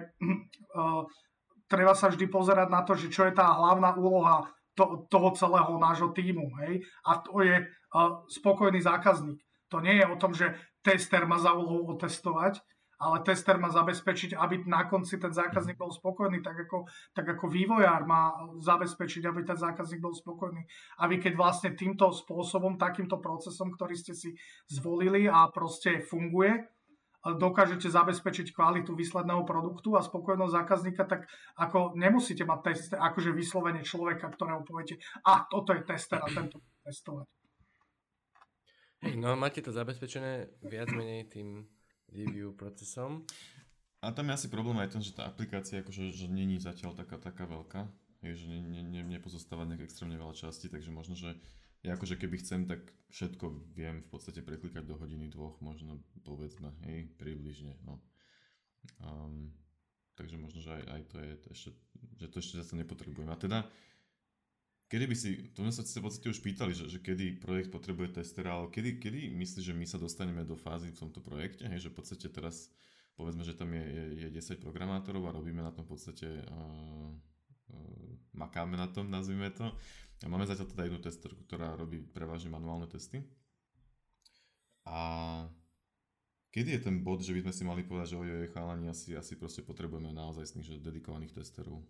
uh, treba sa vždy pozerať na to, že čo je tá hlavná úloha to, toho celého nášho týmu. Hej? A to je uh, spokojný zákazník. To nie je o tom, že tester má za úlohu otestovať, ale tester má zabezpečiť, aby na konci ten zákazník bol spokojný, tak ako, tak ako vývojár má zabezpečiť, aby ten zákazník bol spokojný. A vy keď vlastne týmto spôsobom, takýmto procesom, ktorý ste si zvolili a proste funguje, dokážete zabezpečiť kvalitu výsledného produktu a spokojnosť zákazníka, tak ako nemusíte mať test, akože vyslovene človeka, ktorého poviete, a toto je tester a tento testovať. No máte to zabezpečené viac menej tým review procesom. A tam je asi problém aj ten, že tá aplikácia akože, že není zatiaľ taká, taká veľká, že ne, ne, ne, nepozostáva nejak extrémne veľa časti, takže možno, že ja akože keby chcem, tak všetko viem v podstate preklikať do hodiny dvoch, možno povedzme, hej, približne, no. Um, takže možno, že aj, aj to je ešte, že to ešte zase nepotrebujem. A teda, kedy by si, to sme sa v podstate už pýtali, že, že kedy projekt potrebuje testera, ale kedy, kedy myslíš, že my sa dostaneme do fázy v tomto projekte, hej, že v podstate teraz povedzme, že tam je, je, je 10 programátorov a robíme na tom v podstate, uh, uh, makáme na tom, nazvime to. A máme zatiaľ teda jednu testerku, ktorá robí prevažne manuálne testy. A kedy je ten bod, že by sme si mali povedať, že ojoj, chalani, asi, asi proste potrebujeme naozaj z nich, že dedikovaných testerov?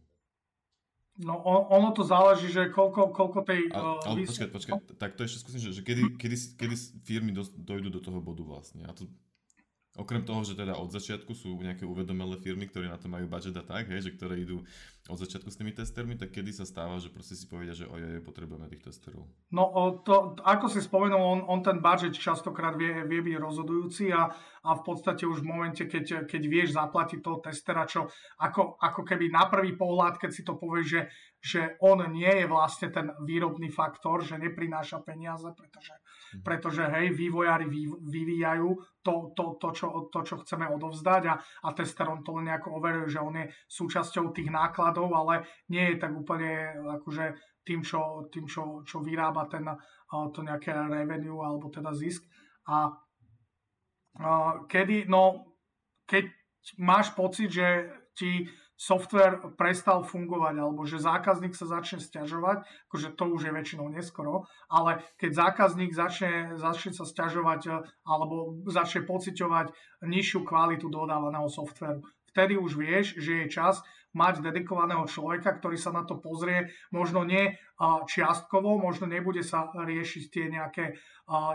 No ono to záleží, že koľko, koľko tej... Ale, ale uh, počkaj, počkaj, tak to ešte skúsim, že, že kedy, kedy, kedy firmy do, dojdu do toho bodu vlastne. A to Okrem toho, že teda od začiatku sú nejaké uvedomelé firmy, ktoré na to majú budget a tak, hej, že ktoré idú od začiatku s tými testermi, tak kedy sa stáva, že proste si povedia, že ojej, potrebujeme tých testerov? No, to, ako si spomenul, on, on ten budget častokrát vie, vie byť rozhodujúci a, a v podstate už v momente, keď, keď vieš zaplatiť toho testera, čo ako, ako keby na prvý pohľad, keď si to povieš, že, že on nie je vlastne ten výrobný faktor, že neprináša peniaze, pretože. Pretože hej, vývojári vyvíjajú to, to, to, čo, to čo chceme odovzdať a, a tester on to nejako overuje, že on je súčasťou tých nákladov, ale nie je tak úplne akože tým, čo, tým, čo, čo vyrába ten, to nejaké revenue alebo teda zisk. A, a kedy, no, keď máš pocit, že ti software prestal fungovať alebo že zákazník sa začne stiažovať, akože to už je väčšinou neskoro, ale keď zákazník začne, začne sa stiažovať e, alebo začne pociťovať nižšiu kvalitu dodávaného softveru, vtedy už vieš, že je čas mať dedikovaného človeka, ktorý sa na to pozrie, možno nie čiastkovo, možno nebude sa riešiť tie nejaké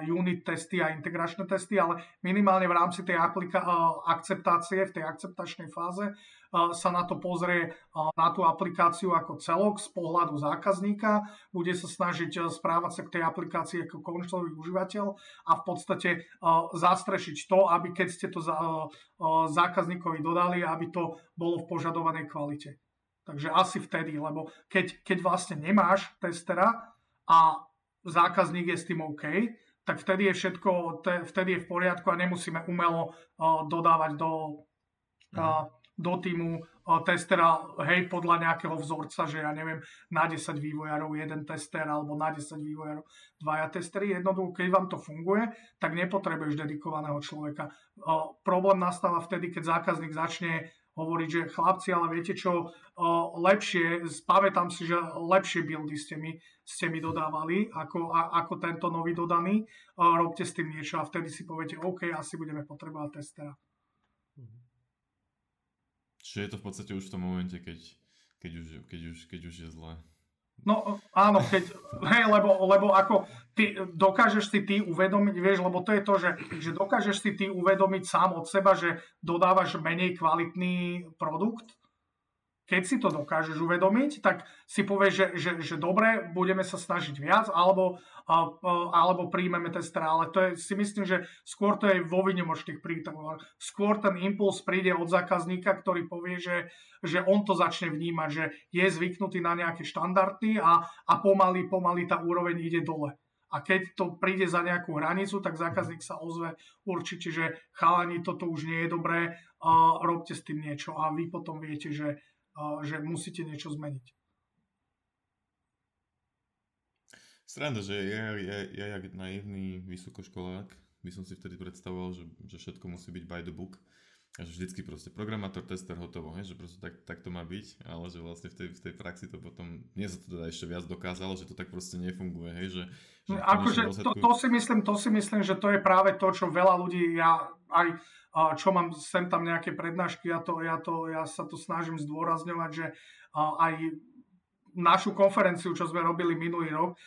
unit testy a integračné testy, ale minimálne v rámci tej aplika- akceptácie, v tej akceptačnej fáze sa na to pozrie na tú aplikáciu ako celok z pohľadu zákazníka, bude sa snažiť správať sa k tej aplikácii ako končový užívateľ a v podstate zastrešiť to, aby keď ste to zákazníkovi dodali, aby to bolo v požadovanej kvalite. Takže asi vtedy, lebo keď, keď vlastne nemáš testera a zákazník je s tým OK, tak vtedy je všetko, vtedy je v poriadku a nemusíme umelo dodávať do, uh, do týmu testera, hej, podľa nejakého vzorca, že ja neviem, na 10 vývojárov jeden tester alebo na 10 vývojárov dvaja testery. Jednoducho, keď vám to funguje, tak nepotrebuješ dedikovaného človeka. Problém nastáva vtedy, keď zákazník začne hovoriť, že chlapci, ale viete čo, lepšie, pamätám si, že lepšie buildy ste mi, ste mi dodávali ako, a, ako tento nový dodaný, robte s tým niečo a vtedy si poviete, OK, asi budeme potrebovať testera. Čiže je to v podstate už v tom momente, keď, keď, už, keď, už, keď už je zlé. No áno, keď, hej, lebo, lebo ako ty dokážeš si ty uvedomiť, vieš, lebo to je to, že, že dokážeš si ty uvedomiť sám od seba, že dodávaš menej kvalitný produkt, keď si to dokážeš uvedomiť, tak si povieš, že, že, že dobre, budeme sa snažiť viac, alebo, alebo príjmeme testera, ale to je, si myslím, že skôr to je vo výnimočných prípadoch. Skôr ten impuls príde od zákazníka, ktorý povie, že, že on to začne vnímať, že je zvyknutý na nejaké štandardy a, a pomaly, pomaly tá úroveň ide dole. A keď to príde za nejakú hranicu, tak zákazník sa ozve určite, že chalani, toto už nie je dobré, uh, robte s tým niečo a vy potom viete, že že musíte niečo zmeniť. Sranda, že ja, ja, ja jak naivný vysokoškolák by som si vtedy predstavoval, že, že všetko musí byť by the book. Že vždycky proste programátor, tester, hotovo, hej, že proste tak, tak to má byť, ale že vlastne v tej, v tej praxi to potom, nie sa to teda ešte viac dokázalo, že to tak proste nefunguje, hej, že... že akože to, to, si myslím, to si myslím, že to je práve to, čo veľa ľudí, ja aj čo mám sem tam nejaké prednášky, ja, to, ja, to, ja sa to snažím zdôrazňovať, že aj našu konferenciu, čo sme robili minulý rok,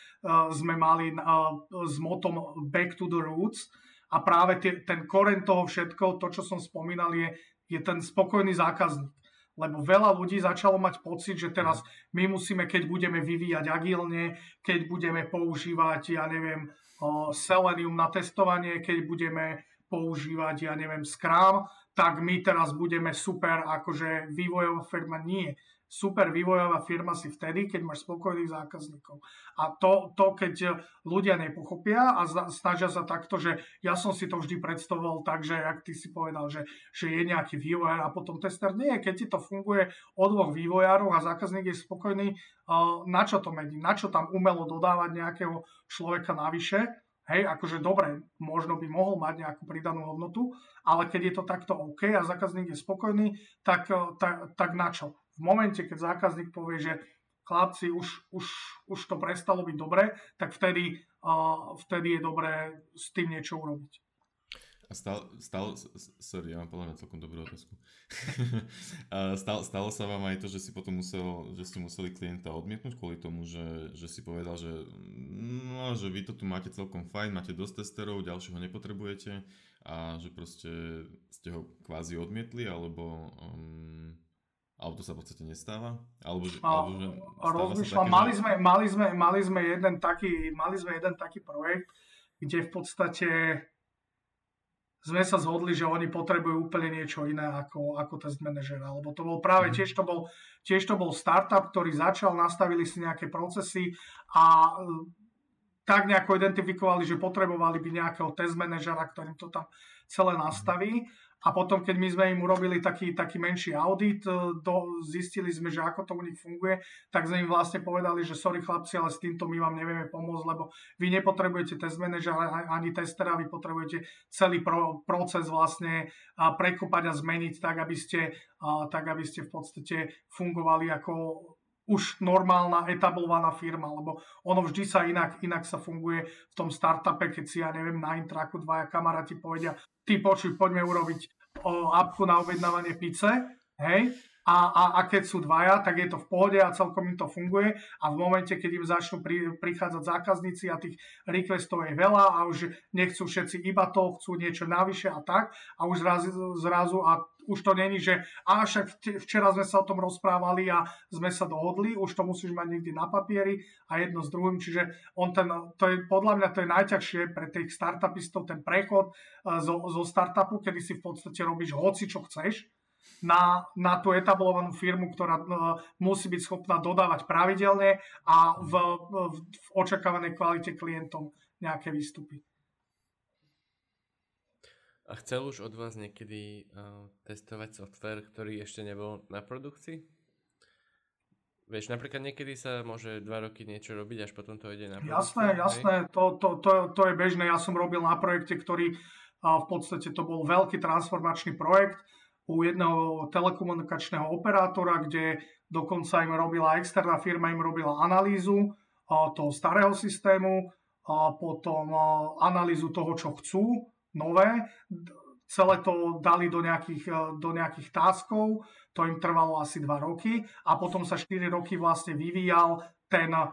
sme mali s motom Back to the Roots, a práve tie, ten koren toho všetko, to, čo som spomínal, je, je ten spokojný zákazník. Lebo veľa ľudí začalo mať pocit, že teraz my musíme, keď budeme vyvíjať agilne, keď budeme používať, ja neviem, Selenium na testovanie, keď budeme používať, ja neviem, Scrum, tak my teraz budeme super, akože vývojová firma. Nie super vývojová firma si vtedy, keď máš spokojných zákazníkov. A to, to keď ľudia nepochopia a snažia sa takto, že ja som si to vždy predstavoval tak, že ak ty si povedal, že, že je nejaký vývojár a potom tester. Nie, keď ti to funguje o dvoch vývojároch a zákazník je spokojný, na čo to mení, na čo tam umelo dodávať nejakého človeka navyše, Hej, akože dobre, možno by mohol mať nejakú pridanú hodnotu, ale keď je to takto OK a zákazník je spokojný, tak, tak, tak na čo? V momente, keď zákazník povie, že chlapci, už, už, už to prestalo byť dobre, tak vtedy, uh, vtedy je dobré s tým niečo urobiť. A stalo, stalo, sorry, ja mám podľa mňa celkom dobrú otázku. stalo, stalo sa vám aj to, že si potom musel, že ste museli klienta odmietnúť kvôli tomu, že, že si povedal, že, no, že vy to tu máte celkom fajn, máte dosť testerov, ďalšieho nepotrebujete a že proste ste ho kvázi odmietli, alebo um, alebo to sa v podstate nestáva? Alebo, že, a, alebo že rozmýšľam, také, mali, že... sme, mali, sme, mali, sme jeden taký, mali sme jeden taký projekt, kde v podstate sme sa zhodli, že oni potrebujú úplne niečo iné ako, ako test manažer. Alebo to bol práve, mm. tiež, to bol, tiež to bol startup, ktorý začal, nastavili si nejaké procesy a tak nejako identifikovali, že potrebovali by nejakého test manažera, ktorým to tam celé nastaví. A potom, keď my sme im urobili taký, taký menší audit, e, do, zistili sme, že ako to u nich funguje, tak sme im vlastne povedali, že sorry chlapci, ale s týmto my vám nevieme pomôcť, lebo vy nepotrebujete test manažera ani testera, vy potrebujete celý pro, proces vlastne prekúpať a zmeniť tak, aby ste, tak, aby ste v podstate fungovali ako už normálna, etablovaná firma, lebo ono vždy sa inak, inak sa funguje v tom startupe, keď si, ja neviem, na intraku dvaja kamaráti povedia, ty počuj, poďme urobiť o, apku na objednávanie pice, hej, a, a, a keď sú dvaja, tak je to v pohode a celkom im to funguje. A v momente, keď im začnú pri, prichádzať zákazníci a tých requestov je veľa a už nechcú všetci iba to, chcú niečo navyše a tak a už zrazu, zrazu a už to není, že a však včera sme sa o tom rozprávali a sme sa dohodli, už to musíš mať niekde na papieri a jedno s druhým, čiže on ten, to je, podľa mňa to je najťažšie pre tých startupistov, ten prechod e, zo, zo startupu, kedy si v podstate robíš hoci čo chceš, na, na tú etablovanú firmu, ktorá uh, musí byť schopná dodávať pravidelne a v, v, v očakávanej kvalite klientom nejaké výstupy. A chcel už od vás niekedy uh, testovať software, ktorý ešte nebol na produkcii? Vieš, napríklad niekedy sa môže dva roky niečo robiť, až potom to ide na produkciu. Jasné, jasné, to, to, to, to je bežné. Ja som robil na projekte, ktorý uh, v podstate to bol veľký transformačný projekt u jedného telekomunikačného operátora, kde dokonca im robila externá firma, im robila analýzu uh, toho starého systému, a potom analýzu toho, čo chcú nové, celé to dali do nejakých, e, do nejakých táskov, to im trvalo asi 2 roky a potom sa 4 roky vlastne vyvíjal ten, e,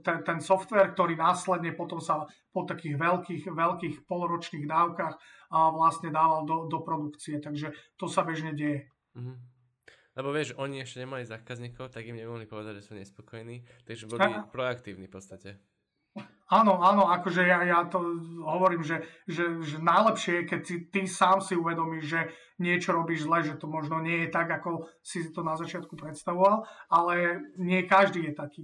ten, ten software, ktorý následne potom sa po takých veľkých, veľkých poloročných dávkach vlastne dával do, do produkcie. Takže to sa bežne deje. Mm-hmm. Lebo vieš, oni ešte nemali zákazníkov, tak im nemohli povedať, že sú nespokojní, takže boli a... proaktívni v podstate. Áno, áno, akože ja, ja to hovorím, že, že, že najlepšie je, keď si, ty sám si uvedomíš, že niečo robíš zle, že to možno nie je tak, ako si to na začiatku predstavoval, ale nie každý je taký.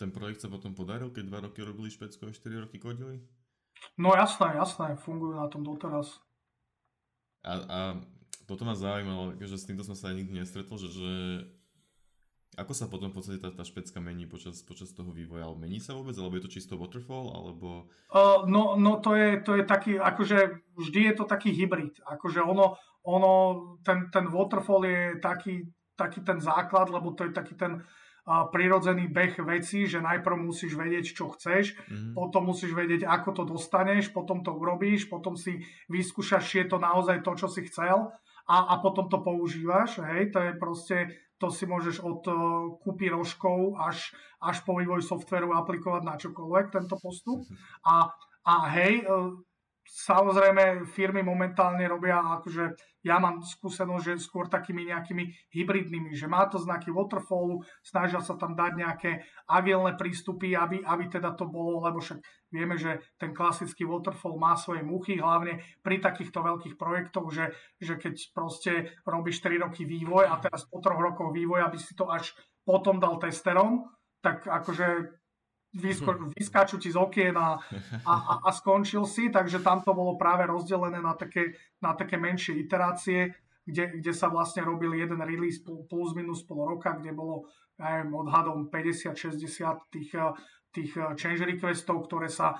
Ten projekt sa potom podaril, keď dva roky robili Špecko a 4 roky kodili? No jasné, jasné, fungujú na tom doteraz. A, a toto ma zaujímalo, že s týmto som sa aj nikdy nestretol, že, že ako sa potom v podstate tá, tá špecka mení počas, počas toho vývoja? Mení sa vôbec? Alebo je to čisto waterfall? Alebo... Uh, no, no to, je, to je taký, akože vždy je to taký hybrid. Akože ono, ono ten, ten waterfall je taký, taký ten základ, lebo to je taký ten uh, prirodzený beh vecí, že najprv musíš vedieť, čo chceš, mm-hmm. potom musíš vedieť, ako to dostaneš, potom to urobíš, potom si vyskúšaš, či je to naozaj to, čo si chcel a, a potom to používaš. Hej, to je proste to si môžeš od uh, kúpy rožkov až, až po vývoj softveru aplikovať na čokoľvek tento postup. A, a hej, uh, samozrejme firmy momentálne robia akože ja mám skúsenosť, že skôr takými nejakými hybridnými, že má to znaky waterfallu, snažia sa tam dať nejaké agilné prístupy, aby, aby teda to bolo, lebo však vieme, že ten klasický waterfall má svoje muchy, hlavne pri takýchto veľkých projektoch, že, že keď proste robíš 3 roky vývoj a teraz po troch rokoch vývoja by si to až potom dal testerom, tak akože vysko- hm. vyskáču ti z okien a, a, a skončil si, takže tam to bolo práve rozdelené na také, na také menšie iterácie, kde, kde sa vlastne robil jeden release plus minus pol roka, kde bolo neviem, odhadom 50-60 tých, tých change requestov, ktoré sa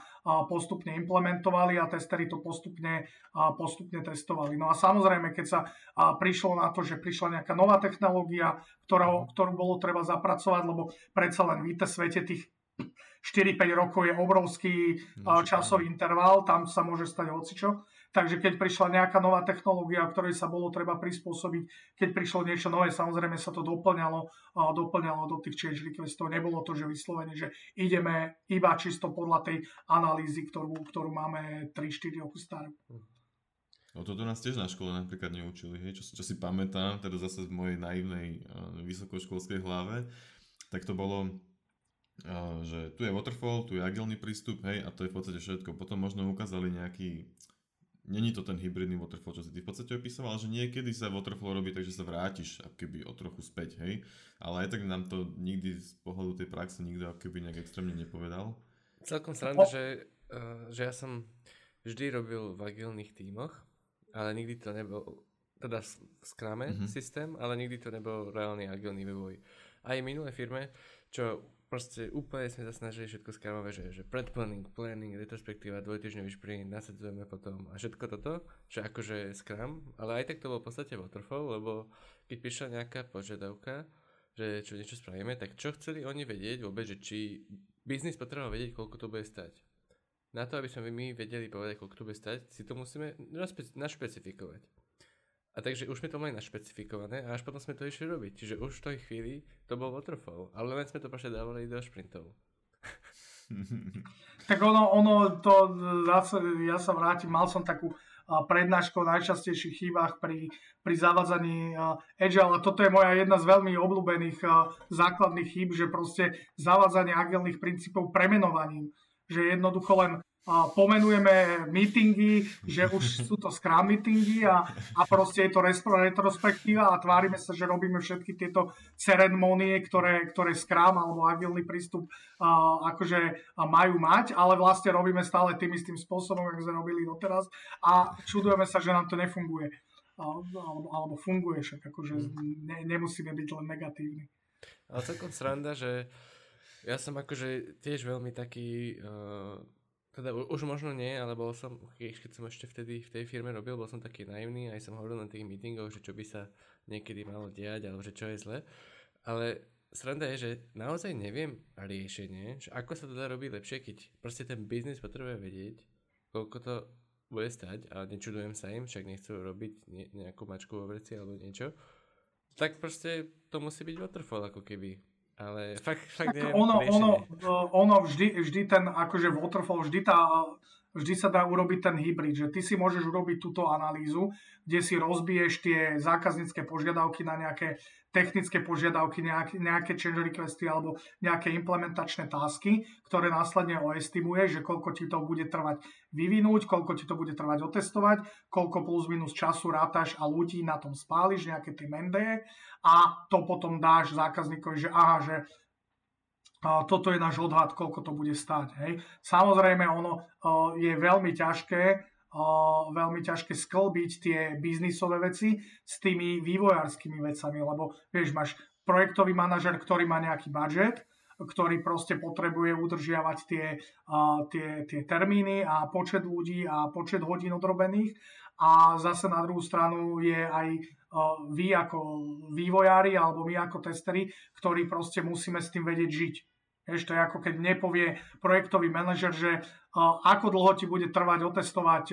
postupne implementovali a testery to postupne, postupne testovali. No a samozrejme, keď sa prišlo na to, že prišla nejaká nová technológia, ktorá, ktorú bolo treba zapracovať, lebo predsa len v IT svete tých 4-5 rokov je obrovský no, časový interval, tam sa môže stať hocičo. Takže keď prišla nejaká nová technológia, ktorej sa bolo treba prispôsobiť, keď prišlo niečo nové, samozrejme sa to doplňalo, doplňalo do tých change requestov. Nebolo to, že vyslovene, že ideme iba čisto podľa tej analýzy, ktorú, ktorú máme 3-4 roky starú. No toto nás tiež na škole napríklad neučili, hej, čo, čo si pamätám, teda zase v mojej naivnej uh, vysokoškolskej hlave, tak to bolo že tu je waterfall, tu je agilný prístup, hej, a to je v podstate všetko. Potom možno ukázali nejaký, není to ten hybridný waterfall, čo si ty v podstate opísal, ale že niekedy sa waterfall robí tak, že sa vrátiš keby o trochu späť, hej. Ale aj tak nám to nikdy z pohľadu tej praxe nikto keby nejak extrémne nepovedal. Celkom sranda, že, uh, že ja som vždy robil v agilných tímoch, ale nikdy to nebol, teda v Scrume mm-hmm. systém, ale nikdy to nebol reálny agilný vývoj. Aj v minulé firme, čo proste úplne sme sa snažili všetko skramovať, že, že predplanning, planning, retrospektíva, dvojtyžňový sprint, nasadzujeme potom a všetko toto, že akože Scrum, ale aj tak to bol v podstate waterfall, lebo keď prišla nejaká požiadavka, že čo niečo spravíme, tak čo chceli oni vedieť vôbec, že či biznis potreboval vedieť, koľko to bude stať. Na to, aby sme my vedeli povedať, koľko to bude stať, si to musíme našpecifikovať. A takže už sme to mali našpecifikované a až potom sme to išli robiť. Čiže už v tej chvíli to bol waterfall, ale len sme to paše dávali do šprintov. tak ono, ono to, zase, ja sa vrátim, mal som takú prednášku o najčastejších chybách pri, pri zavádzaní Agile a toto je moja jedna z veľmi obľúbených základných chýb, že proste zavádzanie agilných princípov premenovaním. Že jednoducho len pomenujeme meetingy, že už sú to scrum meetingy a, a proste je to retrospektíva a tvárime sa, že robíme všetky tieto ceremonie, ktoré, ktoré scrum alebo agilný prístup a, akože majú mať, ale vlastne robíme stále tým istým spôsobom, ako sme robili doteraz a čudujeme sa, že nám to nefunguje. Alebo, alebo funguje však, akože ne, nemusíme byť len negatívni. Ale celkom sranda, že ja som akože tiež veľmi taký uh teda už možno nie, ale bol som, keď som ešte vtedy v tej firme robil, bol som taký naivný, aj som hovoril na tých meetingoch, že čo by sa niekedy malo diať, alebo že čo je zle. Ale sranda je, že naozaj neviem riešenie, že ako sa to dá robiť lepšie, keď proste ten biznis potrebuje vedieť, koľko to bude stať, ale nečudujem sa im, však nechcú robiť ne- nejakú mačku vo vreci alebo niečo, tak proste to musí byť waterfall ako keby. Ale fakt, fakt neviem, ono, ono, ono vždy, vždy ten akože waterfall, vždy tá vždy sa dá urobiť ten hybrid, že ty si môžeš urobiť túto analýzu, kde si rozbiješ tie zákaznícke požiadavky na nejaké technické požiadavky, nejaké, nejaké change requesty alebo nejaké implementačné tasky, ktoré následne oestimuje, že koľko ti to bude trvať vyvinúť, koľko ti to bude trvať otestovať, koľko plus minus času rátaš a ľudí na tom spáliš, nejaké tie mendeje. A to potom dáš zákazníkovi, že aha, že toto je náš odhad, koľko to bude stáť. Hej. Samozrejme, ono je veľmi ťažké, veľmi ťažké sklbiť tie biznisové veci s tými vývojárskymi vecami, lebo vieš, máš projektový manažer, ktorý má nejaký budget, ktorý proste potrebuje udržiavať tie, uh, tie, tie termíny a počet ľudí a počet hodín odrobených. A zase na druhú stranu je aj vy ako vývojári alebo my ako testeri, ktorí proste musíme s tým vedieť žiť. Je ako keď nepovie projektový manažer, že ako dlho ti bude trvať otestovať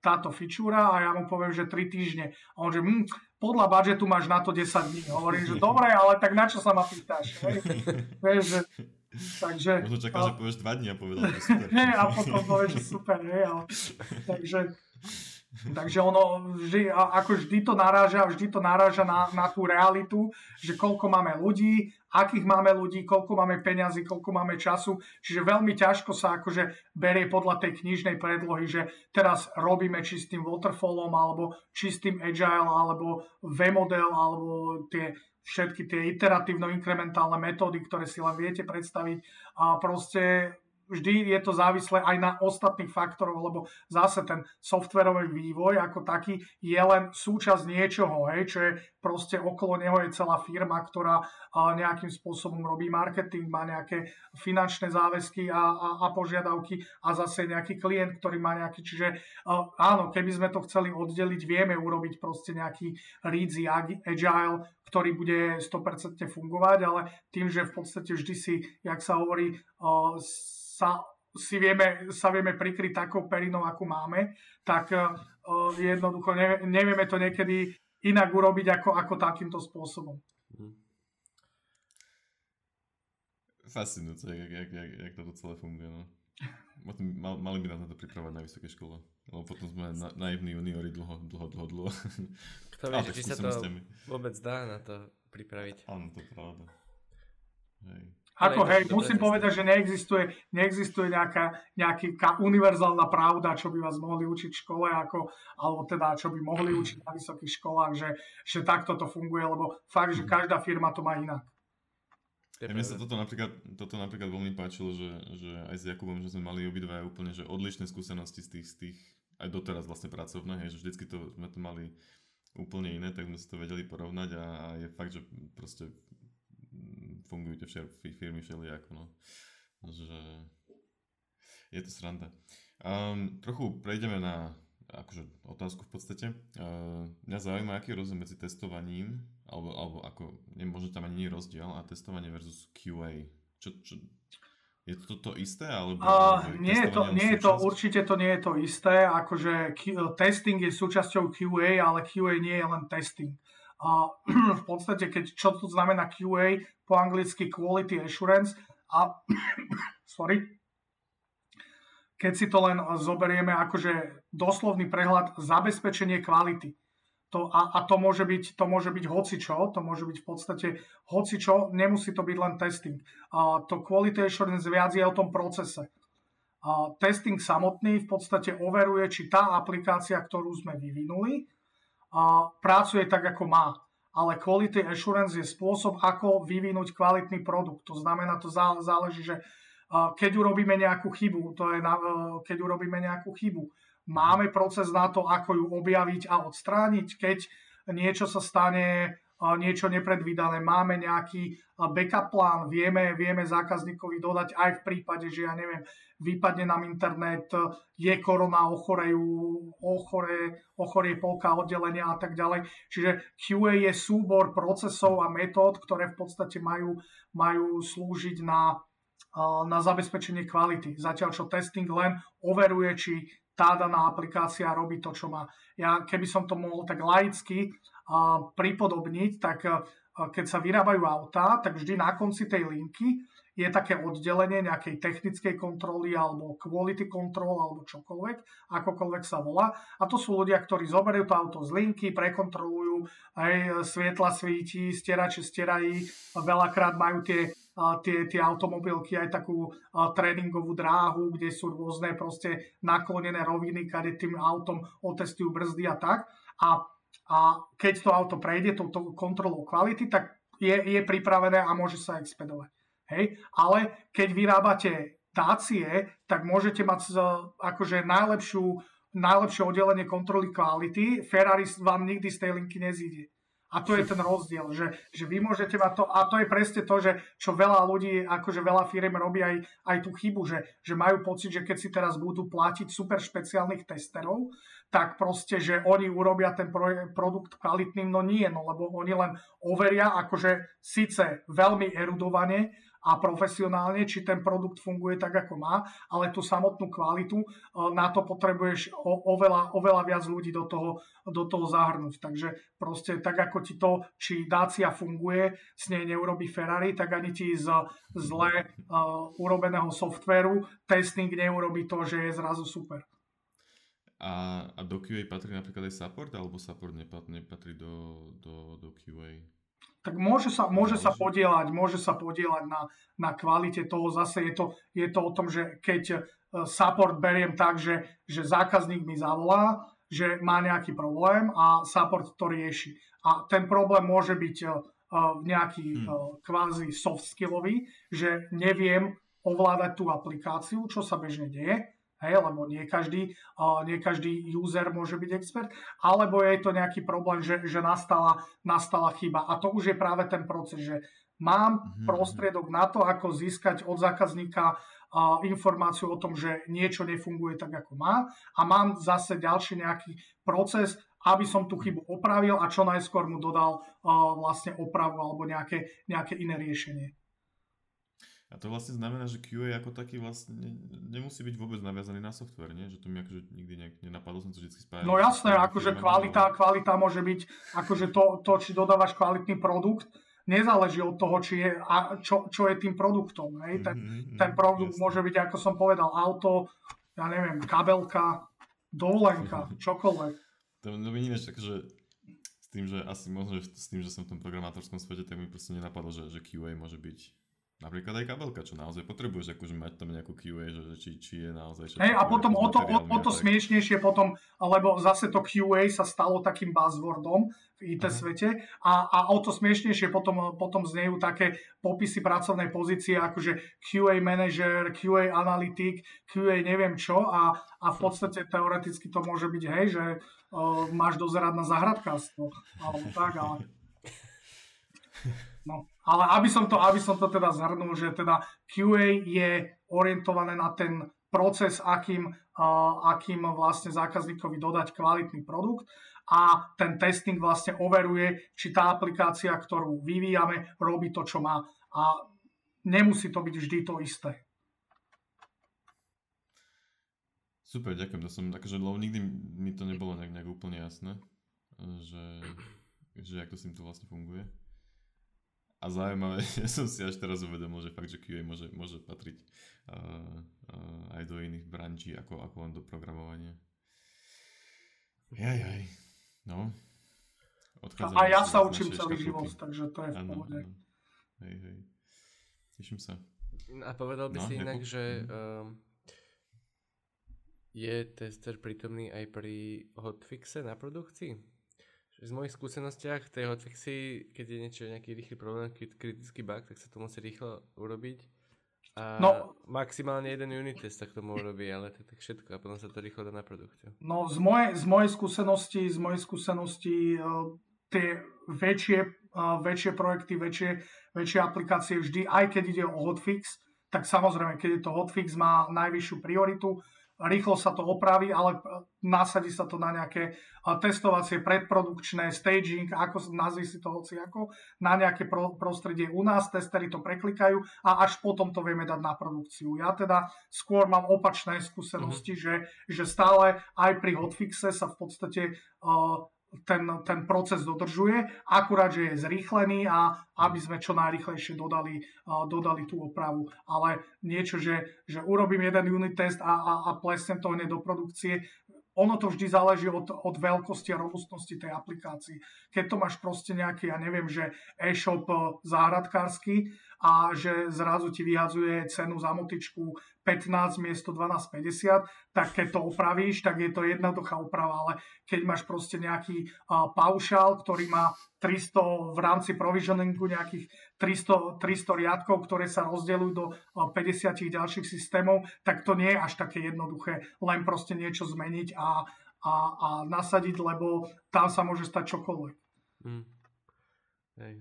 táto fičúra a ja mu poviem, že 3 týždne. A on že, hm, podľa budžetu máš na to 10 dní. Hovorím, že dobre, ale tak na čo sa ma pýtaš? Vieš, že, takže... Možno čaká, uh, že povieš 2 dní a povedal, že super. a potom povieš, že super, hej, ale, takže Takže ono vždy, ako vždy to naráža, vždy to naráža na, na tú realitu, že koľko máme ľudí, akých máme ľudí, koľko máme peňazí, koľko máme času. Čiže veľmi ťažko sa akože berie podľa tej knižnej predlohy, že teraz robíme čistým waterfallom, alebo čistým agile, alebo V-model, alebo tie všetky tie iteratívno-inkrementálne metódy, ktoré si len viete predstaviť. A proste vždy je to závislé aj na ostatných faktoroch, lebo zase ten softwarový vývoj ako taký je len súčasť niečoho, hej, čo je proste okolo neho je celá firma, ktorá nejakým spôsobom robí marketing, má nejaké finančné záväzky a, a, a požiadavky a zase nejaký klient, ktorý má nejaký, čiže áno, keby sme to chceli oddeliť, vieme urobiť proste nejaký rídzi agile, ktorý bude 100% fungovať, ale tým, že v podstate vždy si, jak sa hovorí, sa, si vieme, sa vieme prikryť takou perinou, ako máme, tak uh, jednoducho ne, nevieme to niekedy inak urobiť ako, ako takýmto spôsobom. Mhm. Fascinujúce, jak, jak, jak, jak toto celé funguje. No. Mal, mali by nás na to pripravať na vysokej škole. Lebo potom sme na, naivní juniori dlho, dlho, dlho, dlho. Kto vie, či sa to vôbec dá na to pripraviť. Áno, to pravda. Hej. Ako hej, musím povedať, že neexistuje, neexistuje nejaká, nejaká univerzálna pravda, čo by vás mohli učiť v škole, ako, alebo teda čo by mohli učiť na vysokých školách, že, že takto to funguje, lebo fakt, že každá firma to má inak. Ja, mne sa toto napríklad, toto napríklad veľmi páčilo, že, že aj s Jakubom, že sme mali obidva úplne že odlišné skúsenosti z tých, z tých aj doteraz vlastne pracovné, hej, že vždycky to, sme to mali úplne iné, tak sme si to vedeli porovnať a, a je fakt, že proste fungujú tie firmy všelijako, no. Že je to sranda. Um, trochu prejdeme na akože otázku v podstate. Uh, mňa zaujíma, aký je rozdiel medzi testovaním, alebo, alebo ako, nemôže tam ani nie rozdiel, a testovanie versus QA. Čo, čo, je to to isté? Alebo, uh, nie, je to, nie je to, určite to nie je to isté. Akože Q, testing je súčasťou QA, ale QA nie je len testing. V podstate, keď čo to znamená QA, po anglicky Quality Assurance, a sorry, keď si to len zoberieme akože doslovný prehľad zabezpečenie kvality. To, a, a to, môže byť, to môže byť hocičo, to môže byť v podstate hocičo, nemusí to byť len testing. A to quality assurance viac je o tom procese. A testing samotný v podstate overuje, či tá aplikácia, ktorú sme vyvinuli, pracuje tak, ako má. Ale quality assurance je spôsob, ako vyvinúť kvalitný produkt. To znamená, to záleží, že keď urobíme nejakú chybu, to je na, keď urobíme nejakú chybu, máme proces na to, ako ju objaviť a odstrániť, keď niečo sa stane niečo nepredvídané, máme nejaký backup plán, vieme, vieme zákazníkovi dodať aj v prípade, že ja neviem, vypadne nám internet, je korona, ochorejú, ochore, ochorie polka oddelenia a tak ďalej. Čiže QA je súbor procesov a metód, ktoré v podstate majú, majú slúžiť na, na zabezpečenie kvality. Zatiaľ, čo testing len overuje, či tá daná aplikácia robí to, čo má. Ja keby som to mohol tak laicky pripodobniť, tak keď sa vyrábajú autá, tak vždy na konci tej linky je také oddelenie nejakej technickej kontroly alebo quality control alebo čokoľvek, akokoľvek sa volá. A to sú ľudia, ktorí zoberú to auto z linky, prekontrolujú, aj svietla svíti, stierače stierají, veľakrát majú tie tie, tie automobilky aj takú tréningovú dráhu, kde sú rôzne proste naklonené roviny, kade tým autom otestujú brzdy a tak. A a keď to auto prejde touto kontrolou kvality, tak je, je pripravené a môže sa expedovať. Hej? Ale keď vyrábate Dacie, tak môžete mať akože najlepšiu, najlepšie oddelenie kontroly kvality. Ferrari vám nikdy z tej linky nezíde. A to je ten rozdiel, že, že vy môžete mať to, a to je presne to, že čo veľa ľudí, akože veľa firm robí aj, aj tú chybu, že, že majú pocit, že keď si teraz budú platiť super špeciálnych testerov, tak proste, že oni urobia ten produkt kvalitným, no nie, no lebo oni len overia, akože síce veľmi erudovane, a profesionálne, či ten produkt funguje tak, ako má, ale tú samotnú kvalitu, e, na to potrebuješ oveľa, oveľa viac ľudí do toho, do toho zahrnúť. Takže proste tak, ako ti to, či Dacia funguje, s nej neurobi Ferrari, tak ani ti z zle uh, urobeného softvéru testing neurobi to, že je zrazu super. A, a do QA patrí napríklad aj support, alebo support nepatrí do, do, do QA? Tak môže sa, môže sa podielať, môže sa podielať na, na kvalite toho. Zase je to, je to o tom, že keď e, support beriem tak, že, že zákazník mi zavolá, že má nejaký problém a support to rieši. A ten problém môže byť uh, nejaký uh, kvázi soft skillový, že neviem ovládať tú aplikáciu, čo sa bežne deje, hej, lebo nie každý, nie každý user môže byť expert, alebo je to nejaký problém, že, že nastala, nastala chyba. A to už je práve ten proces, že mám mm-hmm. prostriedok na to, ako získať od zákazníka informáciu o tom, že niečo nefunguje tak, ako má a mám zase ďalší nejaký proces, aby som tú chybu opravil a čo najskôr mu dodal vlastne opravu alebo nejaké, nejaké iné riešenie. A to vlastne znamená, že QA ako taký vlastne nemusí byť vôbec naviazaný na software, nie? Že to mi akože nikdy nejak nenapadlo, som to vždy spájal. No jasné, akože kvalita, kvalita môže byť, akože to, to, či dodávaš kvalitný produkt, nezáleží od toho, či je, a čo, čo je tým produktom. Hej? Ten, mm-hmm, ten produkt jasné. môže byť, ako som povedal, auto, ja neviem, kabelka, dovolenka, čokoľvek. To no vidíme, že takže s tým, že asi možno, že s tým, že som v tom programátorskom svete, tak mi proste nenapadlo, že, že QA môže byť Napríklad aj kabelka, čo naozaj potrebuješ akože mať tam nejakú QA, že, či, či je naozaj... Hej, a potom o to, o, o to smiešnejšie potom, lebo zase to QA sa stalo takým buzzwordom v IT Aha. svete a, a o to smiešnejšie potom, potom znejú také popisy pracovnej pozície akože QA manager, QA analytik, QA neviem čo a, a v podstate teoreticky to môže byť, hej, že uh, máš dozerať na zahradkárstvo alebo tak, ale... No, ale aby som to, aby som to teda zhrnul, že teda QA je orientované na ten proces, akým, uh, akým vlastne zákazníkovi dodať kvalitný produkt a ten testing vlastne overuje, či tá aplikácia, ktorú vyvíjame, robí to, čo má. A nemusí to byť vždy to isté. Super, ďakujem. To som, akože, lebo nikdy mi to nebolo nejak, nejak úplne jasné, že, že ako to s tým to vlastne funguje. A zaujímavé, ja som si až teraz uvedomil, že fakt, že QA môže, môže patriť uh, uh, aj do iných branží, ako, ako len do programovania. Jaj, jaj. No. Odchádzam a ja sa učím celý život, takže to je v pohode. Hej, hej. Teším sa. A povedal by no, si inak, že um, je tester prítomný aj pri hotfixe na produkcii? Z mojich skúsenostiach tej hotfixy, keď je niečo, nejaký rýchly problém, kritický bug, tak sa to musí rýchlo urobiť. A no, maximálne jeden unit test sa k tomu urobí, ale to tak všetko a potom sa to rýchlo dá na produkciu. No z mojej, z mojej skúsenosti, z mojej skúsenosti uh, tie väčšie, uh, väčšie projekty, väčšie, väčšie aplikácie vždy, aj keď ide o hotfix, tak samozrejme, keď je to hotfix, má najvyššiu prioritu rýchlo sa to opraví, ale nasadí sa to na nejaké testovacie, predprodukčné, staging, ako nazvi si to hoci ako, na nejaké pro, prostredie u nás, testery to preklikajú a až potom to vieme dať na produkciu. Ja teda skôr mám opačné skúsenosti, mm-hmm. že, že stále aj pri hotfixe sa v podstate uh, ten, ten proces dodržuje, akurát, že je zrýchlený a aby sme čo najrychlejšie dodali, dodali tú opravu. Ale niečo, že, že urobím jeden unit test a, a, a plesnem to hneď do produkcie, ono to vždy záleží od, od veľkosti a robustnosti tej aplikácii. Keď to máš proste nejaký, ja neviem, že e-shop záhradkársky a že zrazu ti vyhadzuje cenu za motičku 15 miesto 12,50, tak keď to opravíš, tak je to jednoduchá oprava, ale keď máš proste nejaký paušál, ktorý má 300 v rámci provisioningu nejakých 300, 300 riadkov, ktoré sa rozdeľujú do uh, 50 ďalších systémov, tak to nie je až také jednoduché len proste niečo zmeniť a, a, a nasadiť, lebo tam sa môže stať čokoľvek. Mm. Hej.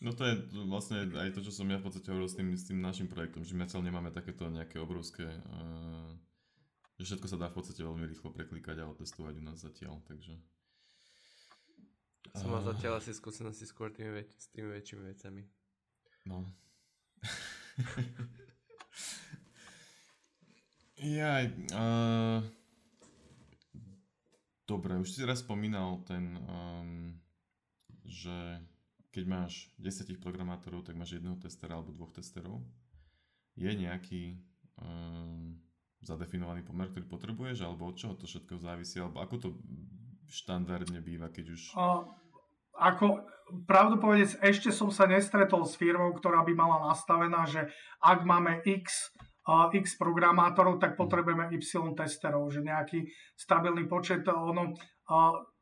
No to je vlastne aj to, čo som ja v podstate hovoril s tým, s tým našim projektom, že my celé nemáme takéto nejaké obrovské, uh, že všetko sa dá v podstate veľmi rýchlo preklikať a otestovať u nás zatiaľ, takže... Som mal zatiaľ asi skúsenosti skôr tými väč- s tými väčšími vecami. No. Jaj, uh, dobre, už si raz spomínal ten, um, že keď máš 10 programátorov, tak máš jedného testera alebo dvoch testerov. Je nejaký um, zadefinovaný pomer, ktorý potrebuješ, alebo od čoho to všetko závisí, alebo ako to štandardne býva, keď už... Uh, ako pravdu povedec, ešte som sa nestretol s firmou, ktorá by mala nastavená, že ak máme X, X programátorov, tak potrebujeme Y testerov, že nejaký stabilný počet, ono,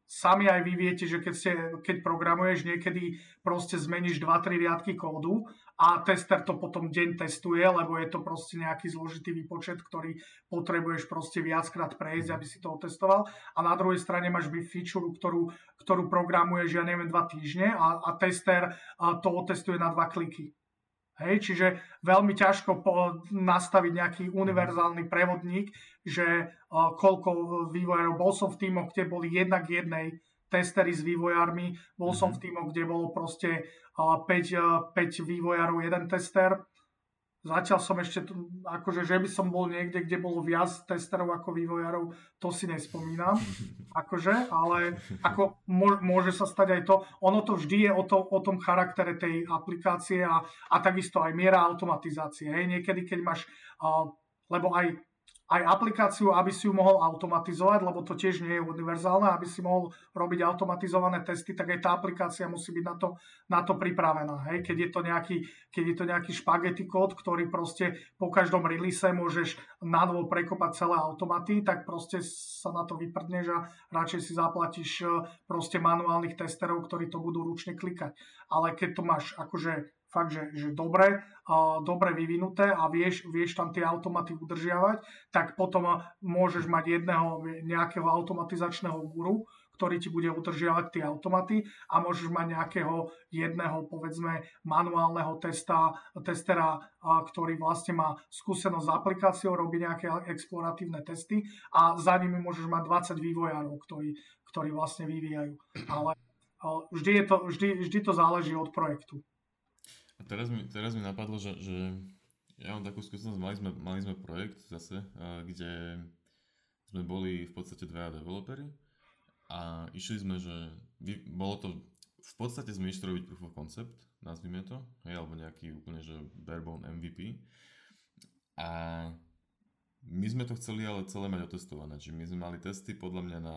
sami aj vy viete, že keď, ste, keď programuješ, niekedy proste zmeníš 2-3 riadky kódu a tester to potom deň testuje, lebo je to proste nejaký zložitý výpočet, ktorý potrebuješ proste viackrát prejsť, aby si to otestoval. A na druhej strane máš feature, ktorú, ktorú programuješ, ja neviem, 2 týždne a, a tester to otestuje na 2 kliky. Hej, čiže veľmi ťažko po, nastaviť nejaký univerzálny prevodník, že uh, koľko vývojárov. Bol som v týmoch, kde boli jednak jednej testery s vývojármi, bol som v týmoch, kde bolo proste uh, 5, uh, 5 vývojárov, jeden tester Zatiaľ som ešte, akože, že by som bol niekde, kde bolo viac testerov ako vývojárov, to si nespomínam. Akože, ale ako môže sa stať aj to. Ono to vždy je o, to, o tom charaktere tej aplikácie a, a takisto aj miera automatizácie. Hej. Niekedy, keď máš, lebo aj aj aplikáciu, aby si ju mohol automatizovať, lebo to tiež nie je univerzálne, aby si mohol robiť automatizované testy, tak aj tá aplikácia musí byť na to, na to pripravená. Hej? Keď, je to nejaký, keď je to nejaký špagety kód, ktorý proste po každom release môžeš nadvo prekopať celé automaty, tak proste sa na to vyprdneš a radšej si zaplatíš e, proste manuálnych testerov, ktorí to budú ručne klikať. Ale keď to máš akože fakt, že, že dobre, dobre vyvinuté a vieš, vieš tam tie automaty udržiavať, tak potom môžeš mať jedného nejakého automatizačného guru, ktorý ti bude udržiavať tie automaty a môžeš mať nejakého jedného, povedzme, manuálneho testa, testera, ktorý vlastne má skúsenosť s aplikáciou, robí nejaké exploratívne testy a za nimi môžeš mať 20 vývojárov, ktorí, ktorí vlastne vyvíjajú. Ale vždy, je to, vždy, vždy to záleží od projektu. A teraz mi, teraz mi napadlo, že, že ja mám takú skúsenosť, mali sme, mali sme projekt zase, kde sme boli v podstate dvaja developery a išli sme, že bolo to, v podstate sme išli robiť proof of concept, nazvime to, hej, alebo nejaký úplne, že barebone MVP. A my sme to chceli ale celé mať otestované, čiže my sme mali testy podľa mňa na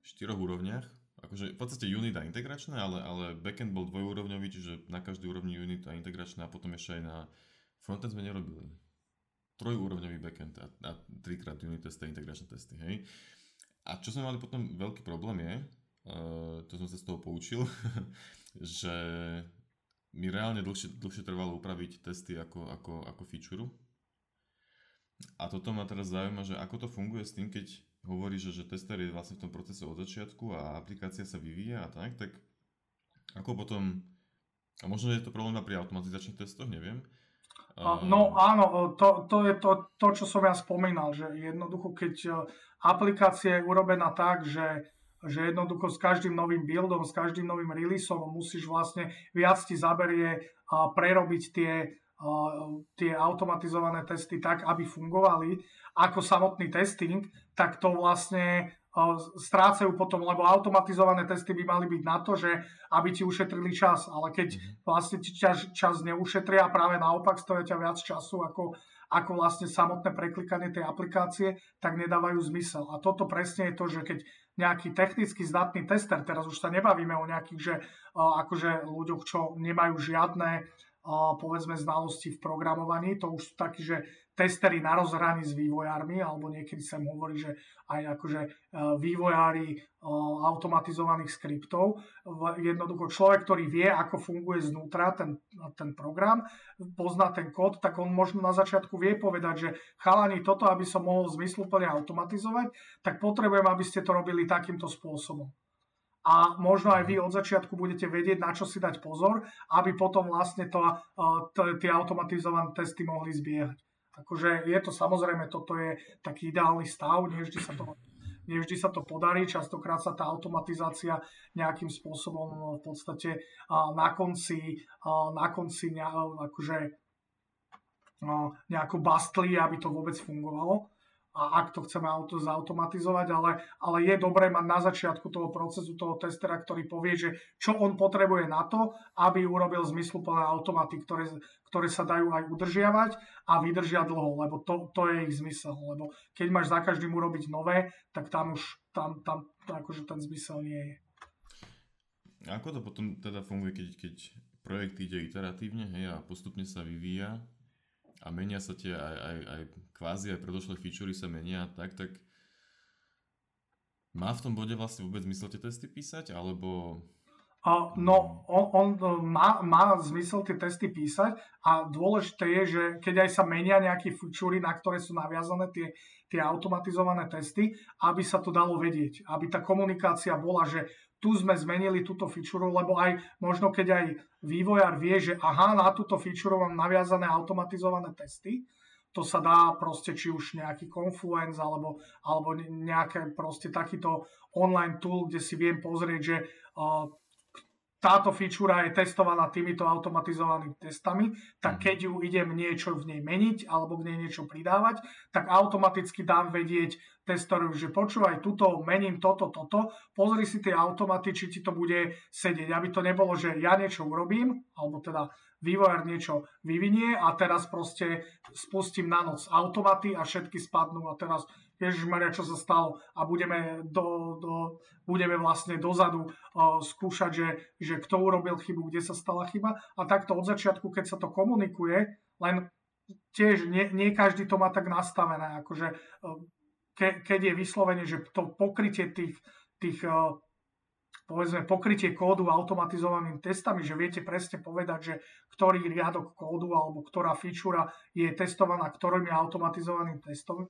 štyroch úrovniach, akože v podstate unit a integračné, ale, ale backend bol dvojúrovňový, čiže na každej úrovni unit a integračné a potom ešte aj na frontend sme nerobili. Trojúrovňový backend a, a trikrát unit testy integračné testy, hej. A čo sme mali potom veľký problém je, uh, to som sa z toho poučil, že mi reálne dlhšie, dlhšie trvalo upraviť testy ako, ako, ako feature. A toto ma teraz zaujíma, že ako to funguje s tým, keď hovorí, že, že tester je vlastne v tom procese od začiatku a aplikácia sa vyvíja a tak, tak ako potom, a možno je to problém pri automatizačných testoch, neviem. No áno, to, to je to, to, čo som ja spomínal, že jednoducho, keď e, aplikácia je urobená tak, že, že jednoducho s každým novým buildom, s každým novým releaseom musíš vlastne viac ti zaberie prerobiť tie, tie automatizované testy tak, aby fungovali, ako samotný testing, tak to vlastne strácajú potom, lebo automatizované testy by mali byť na to, že aby ti ušetrili čas, ale keď mhm. vlastne ti čas, čas neušetria a práve naopak stoja ťa viac času ako, ako vlastne samotné preklikanie tej aplikácie, tak nedávajú zmysel. A toto presne je to, že keď nejaký technicky zdatný tester, teraz už sa nebavíme o nejakých, že akože ľuďoch, čo nemajú žiadne povedzme znalosti v programovaní, to už sú takí, že testery na rozhraní s vývojármi, alebo niekedy sa hovorí, že aj akože e, vývojári e, automatizovaných skriptov. Jednoducho človek, ktorý vie, ako funguje znútra ten, ten program, pozná ten kód, tak on možno na začiatku vie povedať, že chalani, toto, aby som mohol zmysluplne automatizovať, tak potrebujem, aby ste to robili takýmto spôsobom. A možno aj vy od začiatku budete vedieť, na čo si dať pozor, aby potom vlastne to, tie automatizované testy mohli zbiehať. Akože je to samozrejme, toto je taký ideálny stav, nevždy sa to, nevždy sa to podarí, častokrát sa tá automatizácia nejakým spôsobom v podstate na konci, na konci akože nejako bastlí, aby to vôbec fungovalo a ak to chceme auto zautomatizovať, ale, ale je dobré mať na začiatku toho procesu toho testera, ktorý povie, že čo on potrebuje na to, aby urobil zmysluplné automaty, ktoré, ktoré sa dajú aj udržiavať a vydržia dlho, lebo to, to je ich zmysel. Lebo keď máš za každým urobiť nové, tak tam už tam, tam akože ten zmysel nie je. Ako to potom teda funguje, keď, keď projekt ide iteratívne hej, a postupne sa vyvíja a menia sa tie aj, aj, aj kvázi aj predošlé featurey sa menia tak, tak má v tom bode vlastne vôbec zmysel tie testy písať, alebo... Uh, no, on, on má, má zmysel tie testy písať a dôležité je, že keď aj sa menia nejaké featurey, na ktoré sú naviazané tie, tie automatizované testy, aby sa to dalo vedieť. Aby tá komunikácia bola, že tu sme zmenili túto feature, lebo aj možno keď aj vývojár vie, že aha, na túto feature mám naviazané automatizované testy, to sa dá proste, či už nejaký Confluence alebo, alebo nejaké proste takýto online tool, kde si viem pozrieť, že uh, táto feature je testovaná týmito automatizovanými testami, tak mhm. keď ju idem niečo v nej meniť alebo k nej niečo pridávať, tak automaticky dám vedieť testorovi, že počúvaj, tuto mením toto, toto, pozri si tie automaty, či ti to bude sedieť, aby to nebolo, že ja niečo urobím, alebo teda vývojár niečo vyvinie a teraz proste spustím na noc automaty a všetky spadnú a teraz Ježišmaria, čo sa stalo a budeme, do, do, budeme vlastne dozadu uh, skúšať, že, že kto urobil chybu, kde sa stala chyba. A takto od začiatku, keď sa to komunikuje, len tiež nie, nie každý to má tak nastavené, akože uh, ke, keď je vyslovene, že to pokrytie tých, tých uh, povedzme pokrytie kódu automatizovanými testami, že viete presne povedať, že ktorý riadok kódu alebo ktorá feature je testovaná ktorými automatizovanými